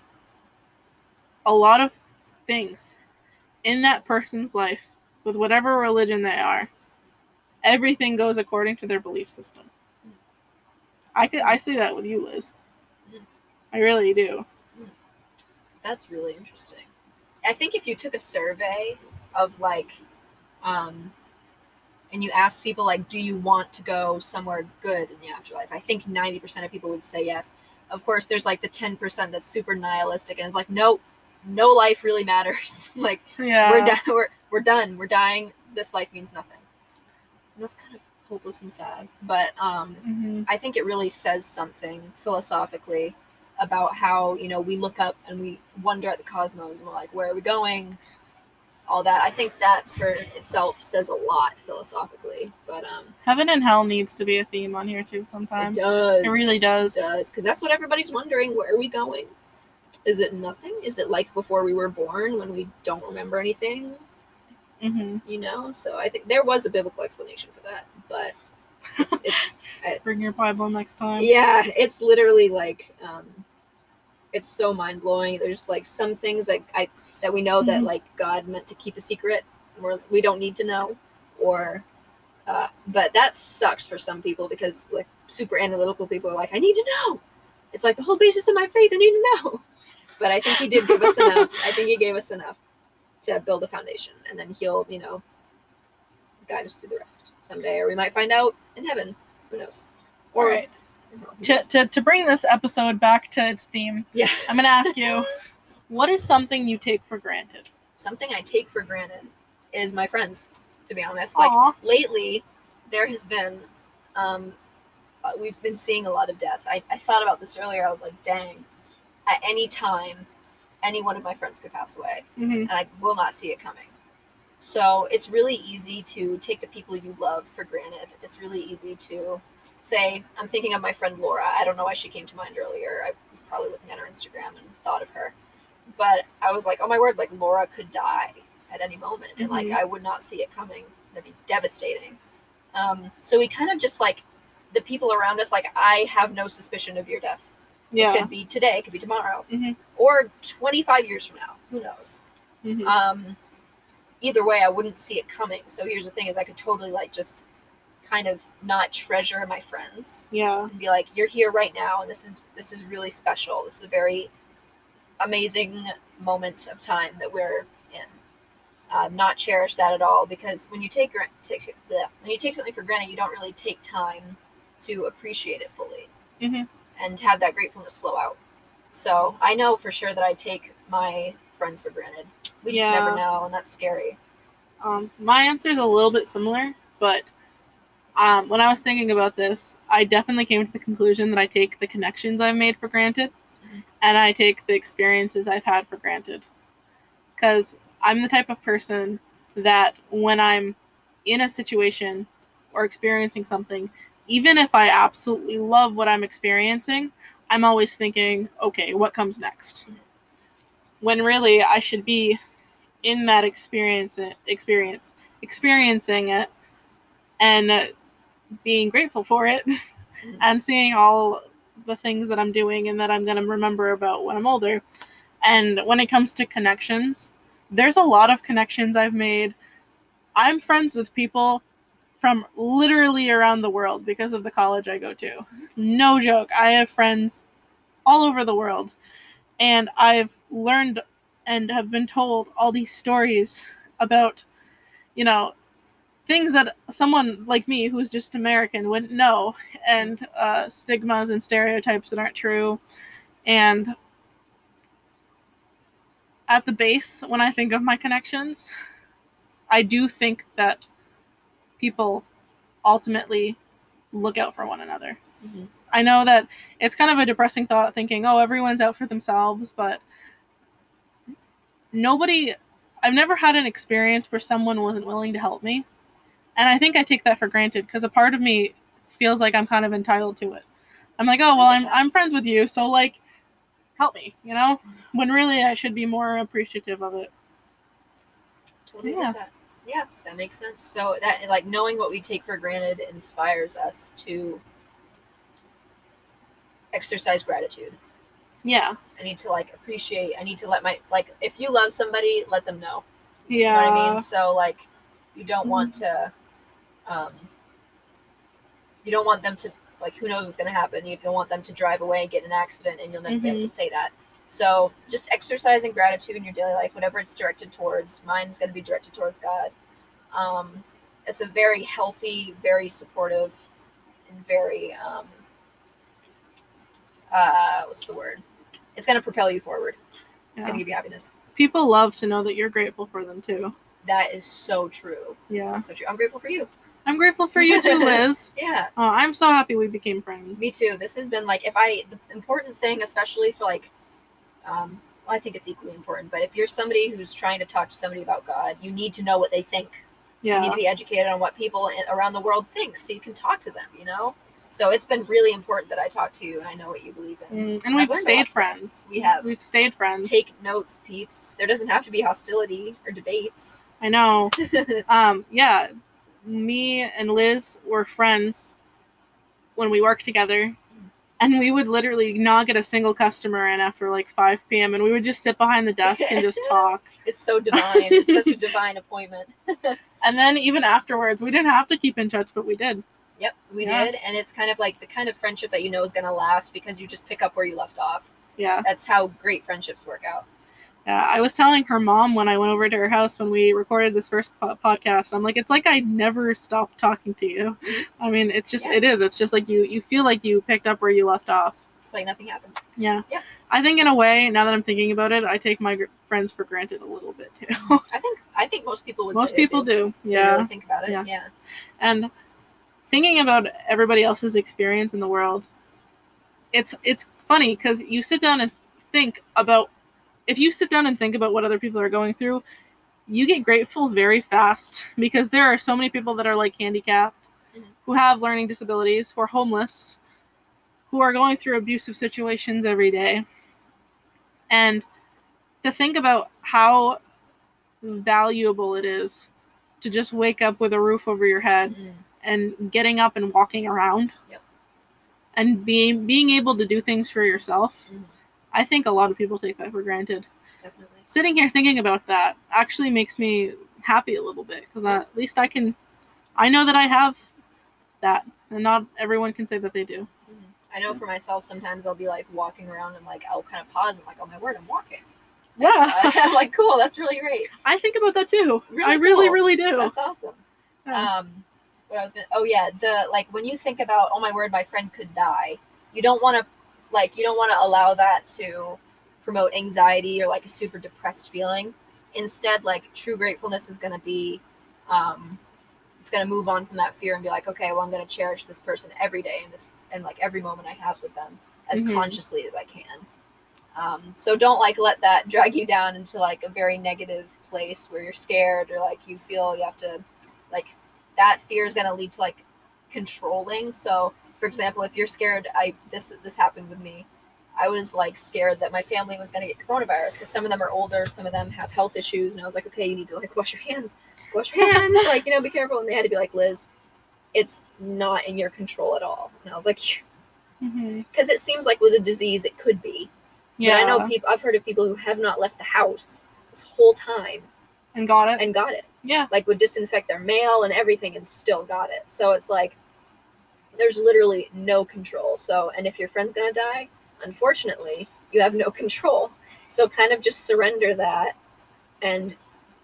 a lot of things in that person's life with whatever religion they are, everything goes according to their belief system. I could I see that with you, Liz. I really do. That's really interesting. I think if you took a survey of like, um, and you asked people like, do you want to go somewhere good in the afterlife? I think ninety percent of people would say yes. Of course, there's like the ten percent that's super nihilistic and is like, nope, no life really matters. like Yeah. we're done. We're we're done. We're dying. This life means nothing. And that's kind of hopeless and sad. But um, Mhm. I think it really says something philosophically about how you know we look up and we wonder at the cosmos and we're like, where are we going? All that. I think that for itself says a lot philosophically. But um, Heaven and hell needs to be a theme on here too sometimes it does. It really does. It does because that's what everybody's wondering. Where are we going? Is it nothing? Is it like before we were born when we don't remember anything? hmm You know. So I think there was a biblical explanation for that, but it's it's Bring your Bible next time. yeah it's literally like um it's so mind-blowing. There's like some things like i that we know that Mhm. like god meant to keep a secret or we don't need to know or uh but that sucks for some people because like super analytical people are like i need to know. It's like the whole basis of my faith i need to know. But i think he did give us enough. I think he gave us enough to build a foundation and then he'll you know guide us through the rest. Someday or we might find out in heaven. Who knows? All right. To, to, to bring this episode back to its theme, Yeah. I'm going to ask you what is something you take for granted? Something I take for granted is my friends, to be honest. Like Aw. lately, there has been, um, uh, we've been seeing a lot of death. I, I thought about this earlier. I was like, dang, at any time, any one of my friends could pass away, Mhm. and I will not see it coming. So it's really easy to take the people you love for granted. It's really easy to say, I'm thinking of my friend Laura. I don't know why she came to mind earlier. I was probably looking at her Instagram and thought of her. but I was like, oh my word, like Laura could die at any moment, and like Mhm. I would not see it coming. That'd be devastating. Um, so we kind of just like the people around us, like I have no suspicion of your death. It Yeah. could be today, it could be tomorrow, Mhm. or 25 years from now. Who knows? Mhm. Um, either way, I wouldn't see it coming. So here's the thing: is I could totally like just kind of not treasure my friends yeah. and be like, "You're here right now, and this is this is really special. This is a very amazing moment of time that we're in." Uh, not cherish that at all because when you take, take bleh, when you take something for granted, you don't really take time to appreciate it fully Mhm. and have that gratefulness flow out. So I know for sure that I take my friends for granted. We just never know, and that's scary. Um, my answer is a little bit similar, but um, when I was thinking about this, I definitely came to the conclusion that I take the connections I've made for granted, and I take the experiences I've had for granted. Because I'm the type of person that when I'm in a situation or experiencing something, even if I absolutely love what I'm experiencing, I'm always thinking, okay, what comes next? When really I should be in that experience experience experiencing it and being grateful for it and seeing all the things that I'm doing and that I'm going to remember about when I'm older. And when it comes to connections, there's a lot of connections I've made. I'm friends with people from literally around the world because of the college I go to. No joke. I have friends all over the world. And I've learned and have been told all these stories about, you know, things that someone like me who's just American wouldn't know, and uh, stigmas and stereotypes that aren't true. And at the base, when I think of my connections, I do think that people ultimately look out for one another. Mhm. I know that it's kind of a depressing thought thinking, oh, everyone's out for themselves, but nobody, I've never had an experience where someone wasn't willing to help me. And I think I take that for granted because a part of me feels like I'm kind of entitled to it. I'm like, oh, well, I'm, I'm friends with you, so like, help me, you know? When really I should be more appreciative of it. Totally Yeah. that. Yeah, that makes sense. So that like knowing what we take for granted inspires us to exercise gratitude. Yeah. I need to like appreciate. I need to let my like if you love somebody, let them know. Yeah. You know what I mean? So like you don't want mm-hmm. to um you don't want them to like who knows what's gonna happen. You don't want them to drive away and get in an accident and you'll never be able to say that. So just exercising gratitude in your daily life, whatever it's directed towards. Mine's gonna be directed towards God. Um it's a very healthy, very supportive and very um uh what's the word? It's gonna propel you forward. It's Yeah. gonna give you happiness. People love to know that you're grateful for them too. That is so true. Yeah. That's so true. I'm grateful for you. I'm grateful for you too, Liz. Yeah. Oh, I'm so happy we became friends. Me too. This has been like if I the important thing, especially for like, um, well, I think it's equally important. But if you're somebody who's trying to talk to somebody about God, you need to know what they think. Yeah. You need to be educated on what people in, around the world think, so you can talk to them. You know. So it's been really important that I talk to you and I know what you believe in. Mm, and I've we've learned a lot stayed friends. We have. We've stayed friends. Take notes, peeps. There doesn't have to be hostility or debates. I know. um, yeah. Me and Liz were friends when we worked together. And we would literally not get a single customer in after like 5 p.m. And we would just sit behind the desk and just talk. It's so divine. it's such a divine appointment. And then even afterwards, we didn't have to keep in touch, but we did. Yep, we Yeah. did, and it's kind of like the kind of friendship that you know is going to last because you just pick up where you left off. Yeah. That's how great friendships work out. Yeah, I was telling her mom when I went over to her house when we recorded this first po- podcast. I'm like, it's like I never stopped talking to you. Mm-hmm. I mean, it's just Yeah. it is. It's just like you you feel like you picked up where you left off. It's like nothing happened. Yeah. Yeah. I think in a way, now that I'm thinking about it, I take my gr- friends for granted a little bit too. I think I think most people would. Most people do. do. Yeah. really think about it. Yeah. Yeah. And thinking about everybody else's experience in the world, it's it's funny because you sit down and think about if you sit down and think about what other people are going through, you get grateful very fast because there are so many people that are like handicapped, Mhm. who have learning disabilities, who are homeless, who are going through abusive situations every day. And to think about how valuable it is to just wake up with a roof over your head Mhm. and getting up and walking around Yep. and being being able to do things for yourself Mhm. I think a lot of people take that for granted Definitely. sitting here thinking about that actually makes me happy a little bit because at least i can i know that i have that and not everyone can say that they do I know for myself, sometimes I'll be like walking around and like I'll kind of pause and like, oh my word, I'm walking. yeah I'm like, cool, that's really great. i think about that too Really i really really do That's awesome. Yeah. Um, what I was gonna, oh yeah, the like when you think about, oh my word, my friend could die. You don't want to, like, you don't want to allow that to promote anxiety or like a super depressed feeling. Instead, like true gratefulness is gonna be, um, it's gonna move on from that fear and be like, okay, well, I'm gonna cherish this person every day and this and like every moment I have with them as Mhm. consciously as I can. Um, so don't like let that drag you down into like a very negative place where you're scared or like you feel you have to like that fear is going to lead to like controlling so for example if you're scared i this this happened with me. I was like scared that my family was going to get coronavirus because some of them are older some of them have health issues and i was like okay you need to like wash your hands wash your hands like you know be careful and they had to be like liz it's not in your control at all. And i was like because mm-hmm. it seems like with a disease it could be. Yeah but I know people. I've heard of people who have not left the house this whole time and got it. and got it. yeah. Like would disinfect their mail and everything and still got it. So it's like there's literally no control. So and if your friend's gonna die, unfortunately, you have no control. So kind of just surrender that and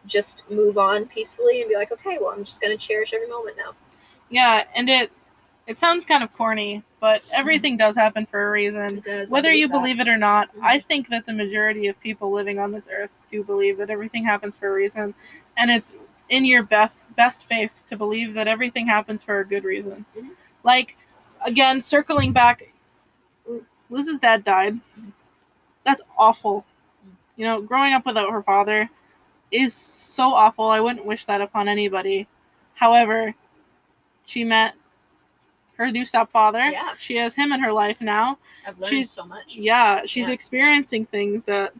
just move on peacefully and be like, okay, well, I'm just gonna cherish every moment now. yeah and it it sounds kind of corny but everything does happen for a reason It does. Whether you that. believe it or not, Mhm. I think that the majority of people living on this earth do believe that everything happens for a reason, and it's in your best best faith to believe that everything happens for a good reason. Mhm. Like again, circling back, Liz's dad died. That's awful. You know, growing up without her father is so awful. I wouldn't wish that upon anybody. However, she met her new stepfather. Yeah. She has him in her life now. I've learned she's- so much. Yeah, she's Yeah. experiencing things that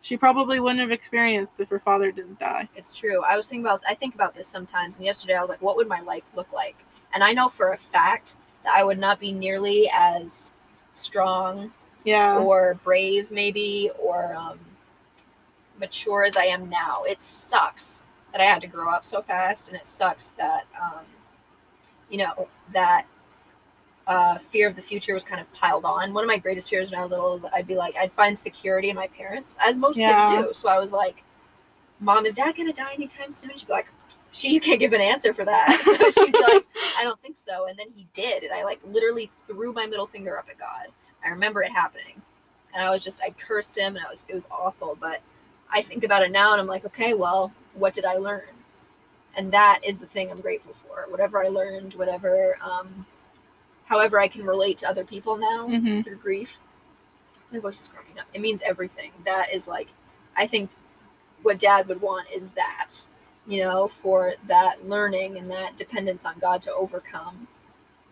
she probably wouldn't have experienced if her father didn't die. It's true. I was thinking about I think about this sometimes and yesterday I was like, what would my life look like? And I know for a fact that I would not be nearly as strong Yeah. or brave maybe or um, mature as I am now. It sucks that I had to grow up so fast and it sucks that um, you know that uh, fear of the future was kind of piled on. One of my greatest fears when I was little was that I'd be like, I'd find security in my parents, as most Yeah. kids do. So I was like, Mom, is dad gonna die anytime soon? She'd be like, she you can't give an answer for that. So she'd like, I don't think so. And then he did, and I like literally threw my middle finger up at God. I remember it happening. And I was just I cursed him and I was it was awful. But I think about it now and I'm like, okay, well, what did I learn? And that is the thing I'm grateful for. Whatever I learned, whatever um however I can relate to other people now Mhm. through grief. My voice is cracking up. It means everything. That is like I think what dad would want is that, you know, for that learning and that dependence on God to overcome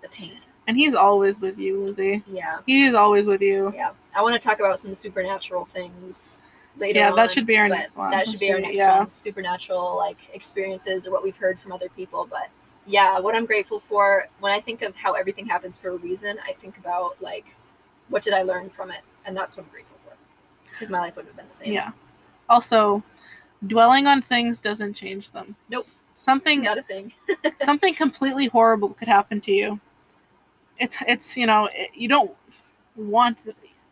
the pain. And he's always with you, Lizzie. Yeah. He is always with you. Yeah. I want to talk about some supernatural things later Yeah, on, that should be our next one. That should be our next Yeah. one. Supernatural like experiences or what we've heard from other people. But yeah, what I'm grateful for when I think of how everything happens for a reason, I think about like what did I learn from it? And that's what I'm grateful for. Because my life wouldn't have been the same. Yeah. Also, dwelling on things doesn't change them. Nope. Something Not a thing. something completely horrible could happen to you. It's it's you know it, you don't want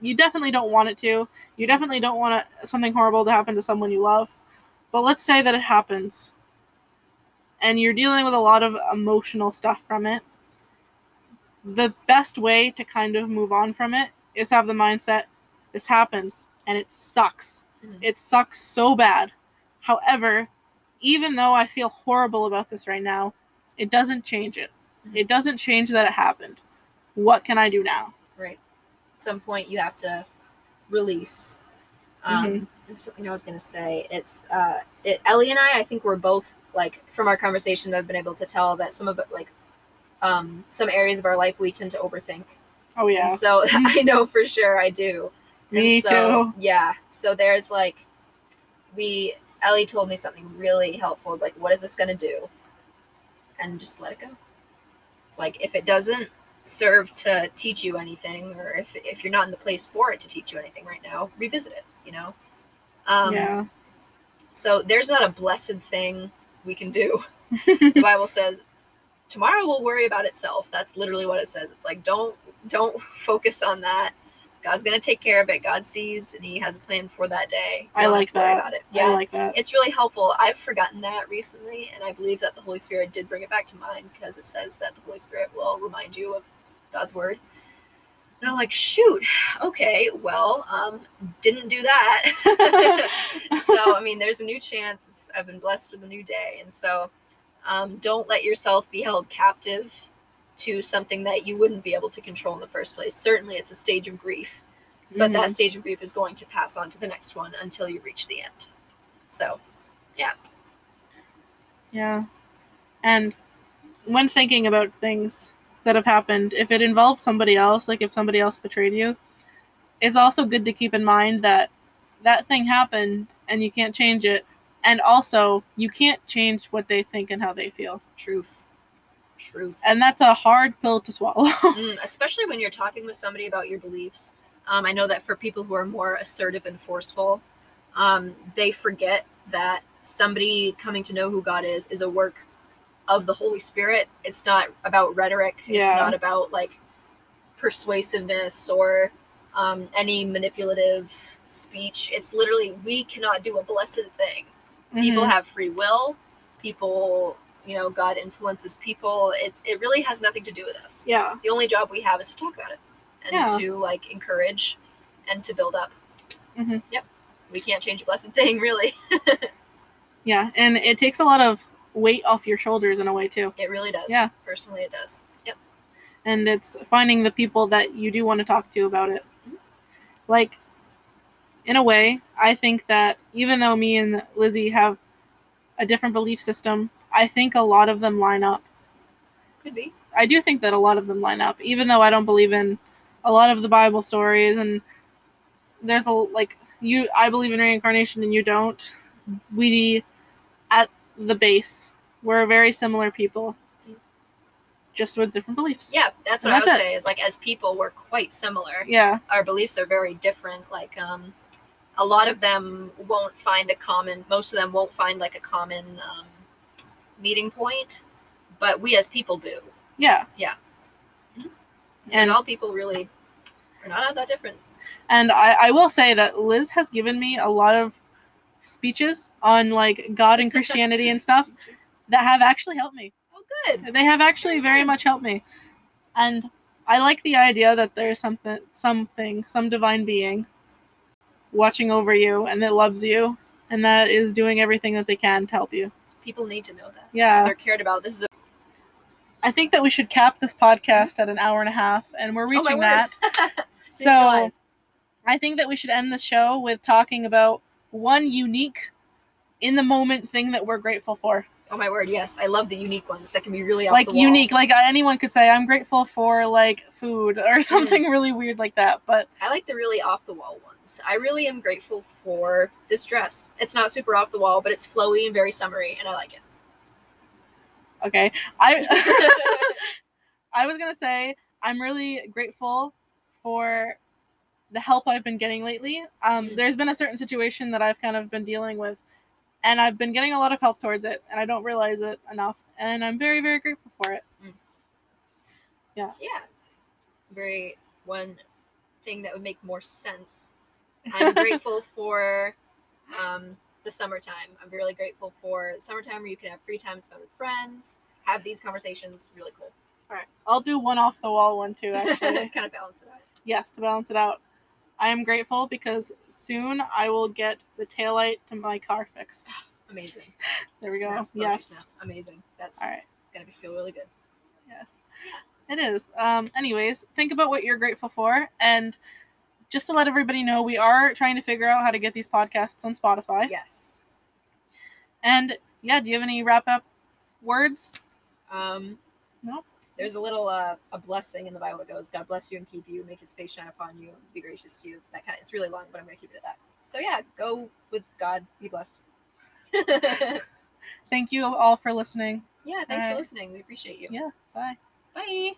you definitely don't want it to. You definitely don't want it, something horrible to happen to someone you love. But let's say that it happens, and you're dealing with a lot of emotional stuff from it. The best way to kind of move on from it is have the mindset: this happens, and it sucks. Mhm. It sucks so bad. However, even though I feel horrible about this right now, it doesn't change it. Mhm. It doesn't change that it happened. What can I do now? Right. At some point, you have to release. Um, Mhm. There's something I was gonna say. It's uh, it, Ellie and I. I think we're both like from our conversation. I've been able to tell that some of it, like, um, some areas of our life we tend to overthink. Oh yeah. And so I know for sure I do. Me and so, too. Yeah. So there's like, we Ellie told me something really helpful. Is like, what is this gonna do? And just let it go. It's like if it doesn't serve to teach you anything, or if if you're not in the place for it to teach you anything right now, revisit it. You know. Um, yeah. So there's not a blessed thing we can do. the Bible says tomorrow will worry about itself. That's literally what it says. It's like don't don't focus on that. God's gonna take care of it. God sees and He has a plan for that day. You I like that. About it. Yeah, I like that. it's really helpful. I've forgotten that recently, and I believe that the Holy Spirit did bring it back to mind because it says that the Holy Spirit will remind you of God's word. And I'm like, shoot, okay, well, um, didn't do that. so, I mean, there's a new chance. It's, I've been blessed with a new day, and so um, don't let yourself be held captive to something that you wouldn't be able to control in the first place. Certainly, it's a stage of grief, but Mhm. that stage of grief is going to pass on to the next one until you reach the end. So, yeah. Yeah. And when thinking about things that have happened, if it involves somebody else, like if somebody else betrayed you, it's also good to keep in mind that that thing happened and you can't change it. And also, you can't change what they think and how they feel. truth, truth. And that's a hard pill to swallow. Mm, especially when you're talking with somebody about your beliefs. Um, I know that for people who are more assertive and forceful, um, they forget that somebody coming to know who God is is a work of the Holy Spirit. It's not about rhetoric. Yeah. It's not about like persuasiveness or um, any manipulative speech. It's literally we cannot do a blessed thing. People Mhm. have free will. People, you know, God influences people. It's it really has nothing to do with us Yeah. the only job we have is to talk about it and Yeah. to like encourage and to build up. Mhm. Yep. We can't change a blessed thing, really. Yeah. And it takes a lot of weight off your shoulders in a way, too. It really does. Yeah. Personally, it does. Yep. and it's finding the people that you do want to talk to about it. Mhm. Like, in a way, I think that even though me and Lizzie have a different belief system, I think a lot of them line up. Could be. I do think that a lot of them line up, even though I don't believe in a lot of the Bible stories and there's a like you I believe in reincarnation and you don't. We at the base we're very similar people. Just with different beliefs. Yeah, that's what And I would that's it. say. Is like as people, we're quite similar. Yeah. Our beliefs are very different. Like, um, a lot of them won't find a common. Most of them won't find like a common um, meeting point, but we as people do. Yeah. Mm-hmm. Because And- all people really are not that different. And I, I will say that Liz has given me a lot of speeches on like God and Christianity and stuff that have actually helped me. Oh, good. They have actually very much helped me. And I like the idea that there's something something, some divine being watching over you and that loves you and that is doing everything that they can to help you. People need to know that. Yeah. They're cared about. This is a I think that we should cap this podcast at an hour and a half and we're Oh, reaching word. that. So. I think that we should end the show with talking about one unique, in the moment thing that we're grateful for. Oh my word, yes. I love the unique ones that can be really off like the wall. unique, like anyone could say, I'm grateful for like food or something really weird like that. But I like the really off the wall ones. I really am grateful for this dress. It's not super off the wall, but it's flowy and very summery, and I like it. okay, I I was gonna say I'm really grateful for the help I've been getting lately. Um, Mm. There's been a certain situation that I've kind of been dealing with, and I've been getting a lot of help towards it, and I don't realize it enough. And I'm very, very grateful for it. yeah. Yeah. Very one thing that would make more sense. I'm grateful for um, the summertime. I'm really grateful for summertime where you can have free time spent with friends, have these conversations. Really cool. All right, I'll do one off the wall one too. Actually, kind of balance it out. yes, to balance it out. I am grateful because soon I will get the taillight to my car fixed. Amazing. There we go. Snaps, poetry yes. snaps. Amazing. That's All right. gonna be feel really good. Yes. It is. Um, anyways, think about what you're grateful for. And just to let everybody know, we are trying to figure out how to get these podcasts on Spotify. Yes. And yeah, do you have any wrap up words? Um, Nope there's a little uh, a blessing in the Bible that goes, God bless you and keep you, make his face shine upon you, be gracious to you. That kind of, it's really long, but I'm going to keep it at that. So yeah, go with God, be blessed. Thank you all for listening. Yeah, thanks all for right. listening. We appreciate you. Yeah, bye. Bye.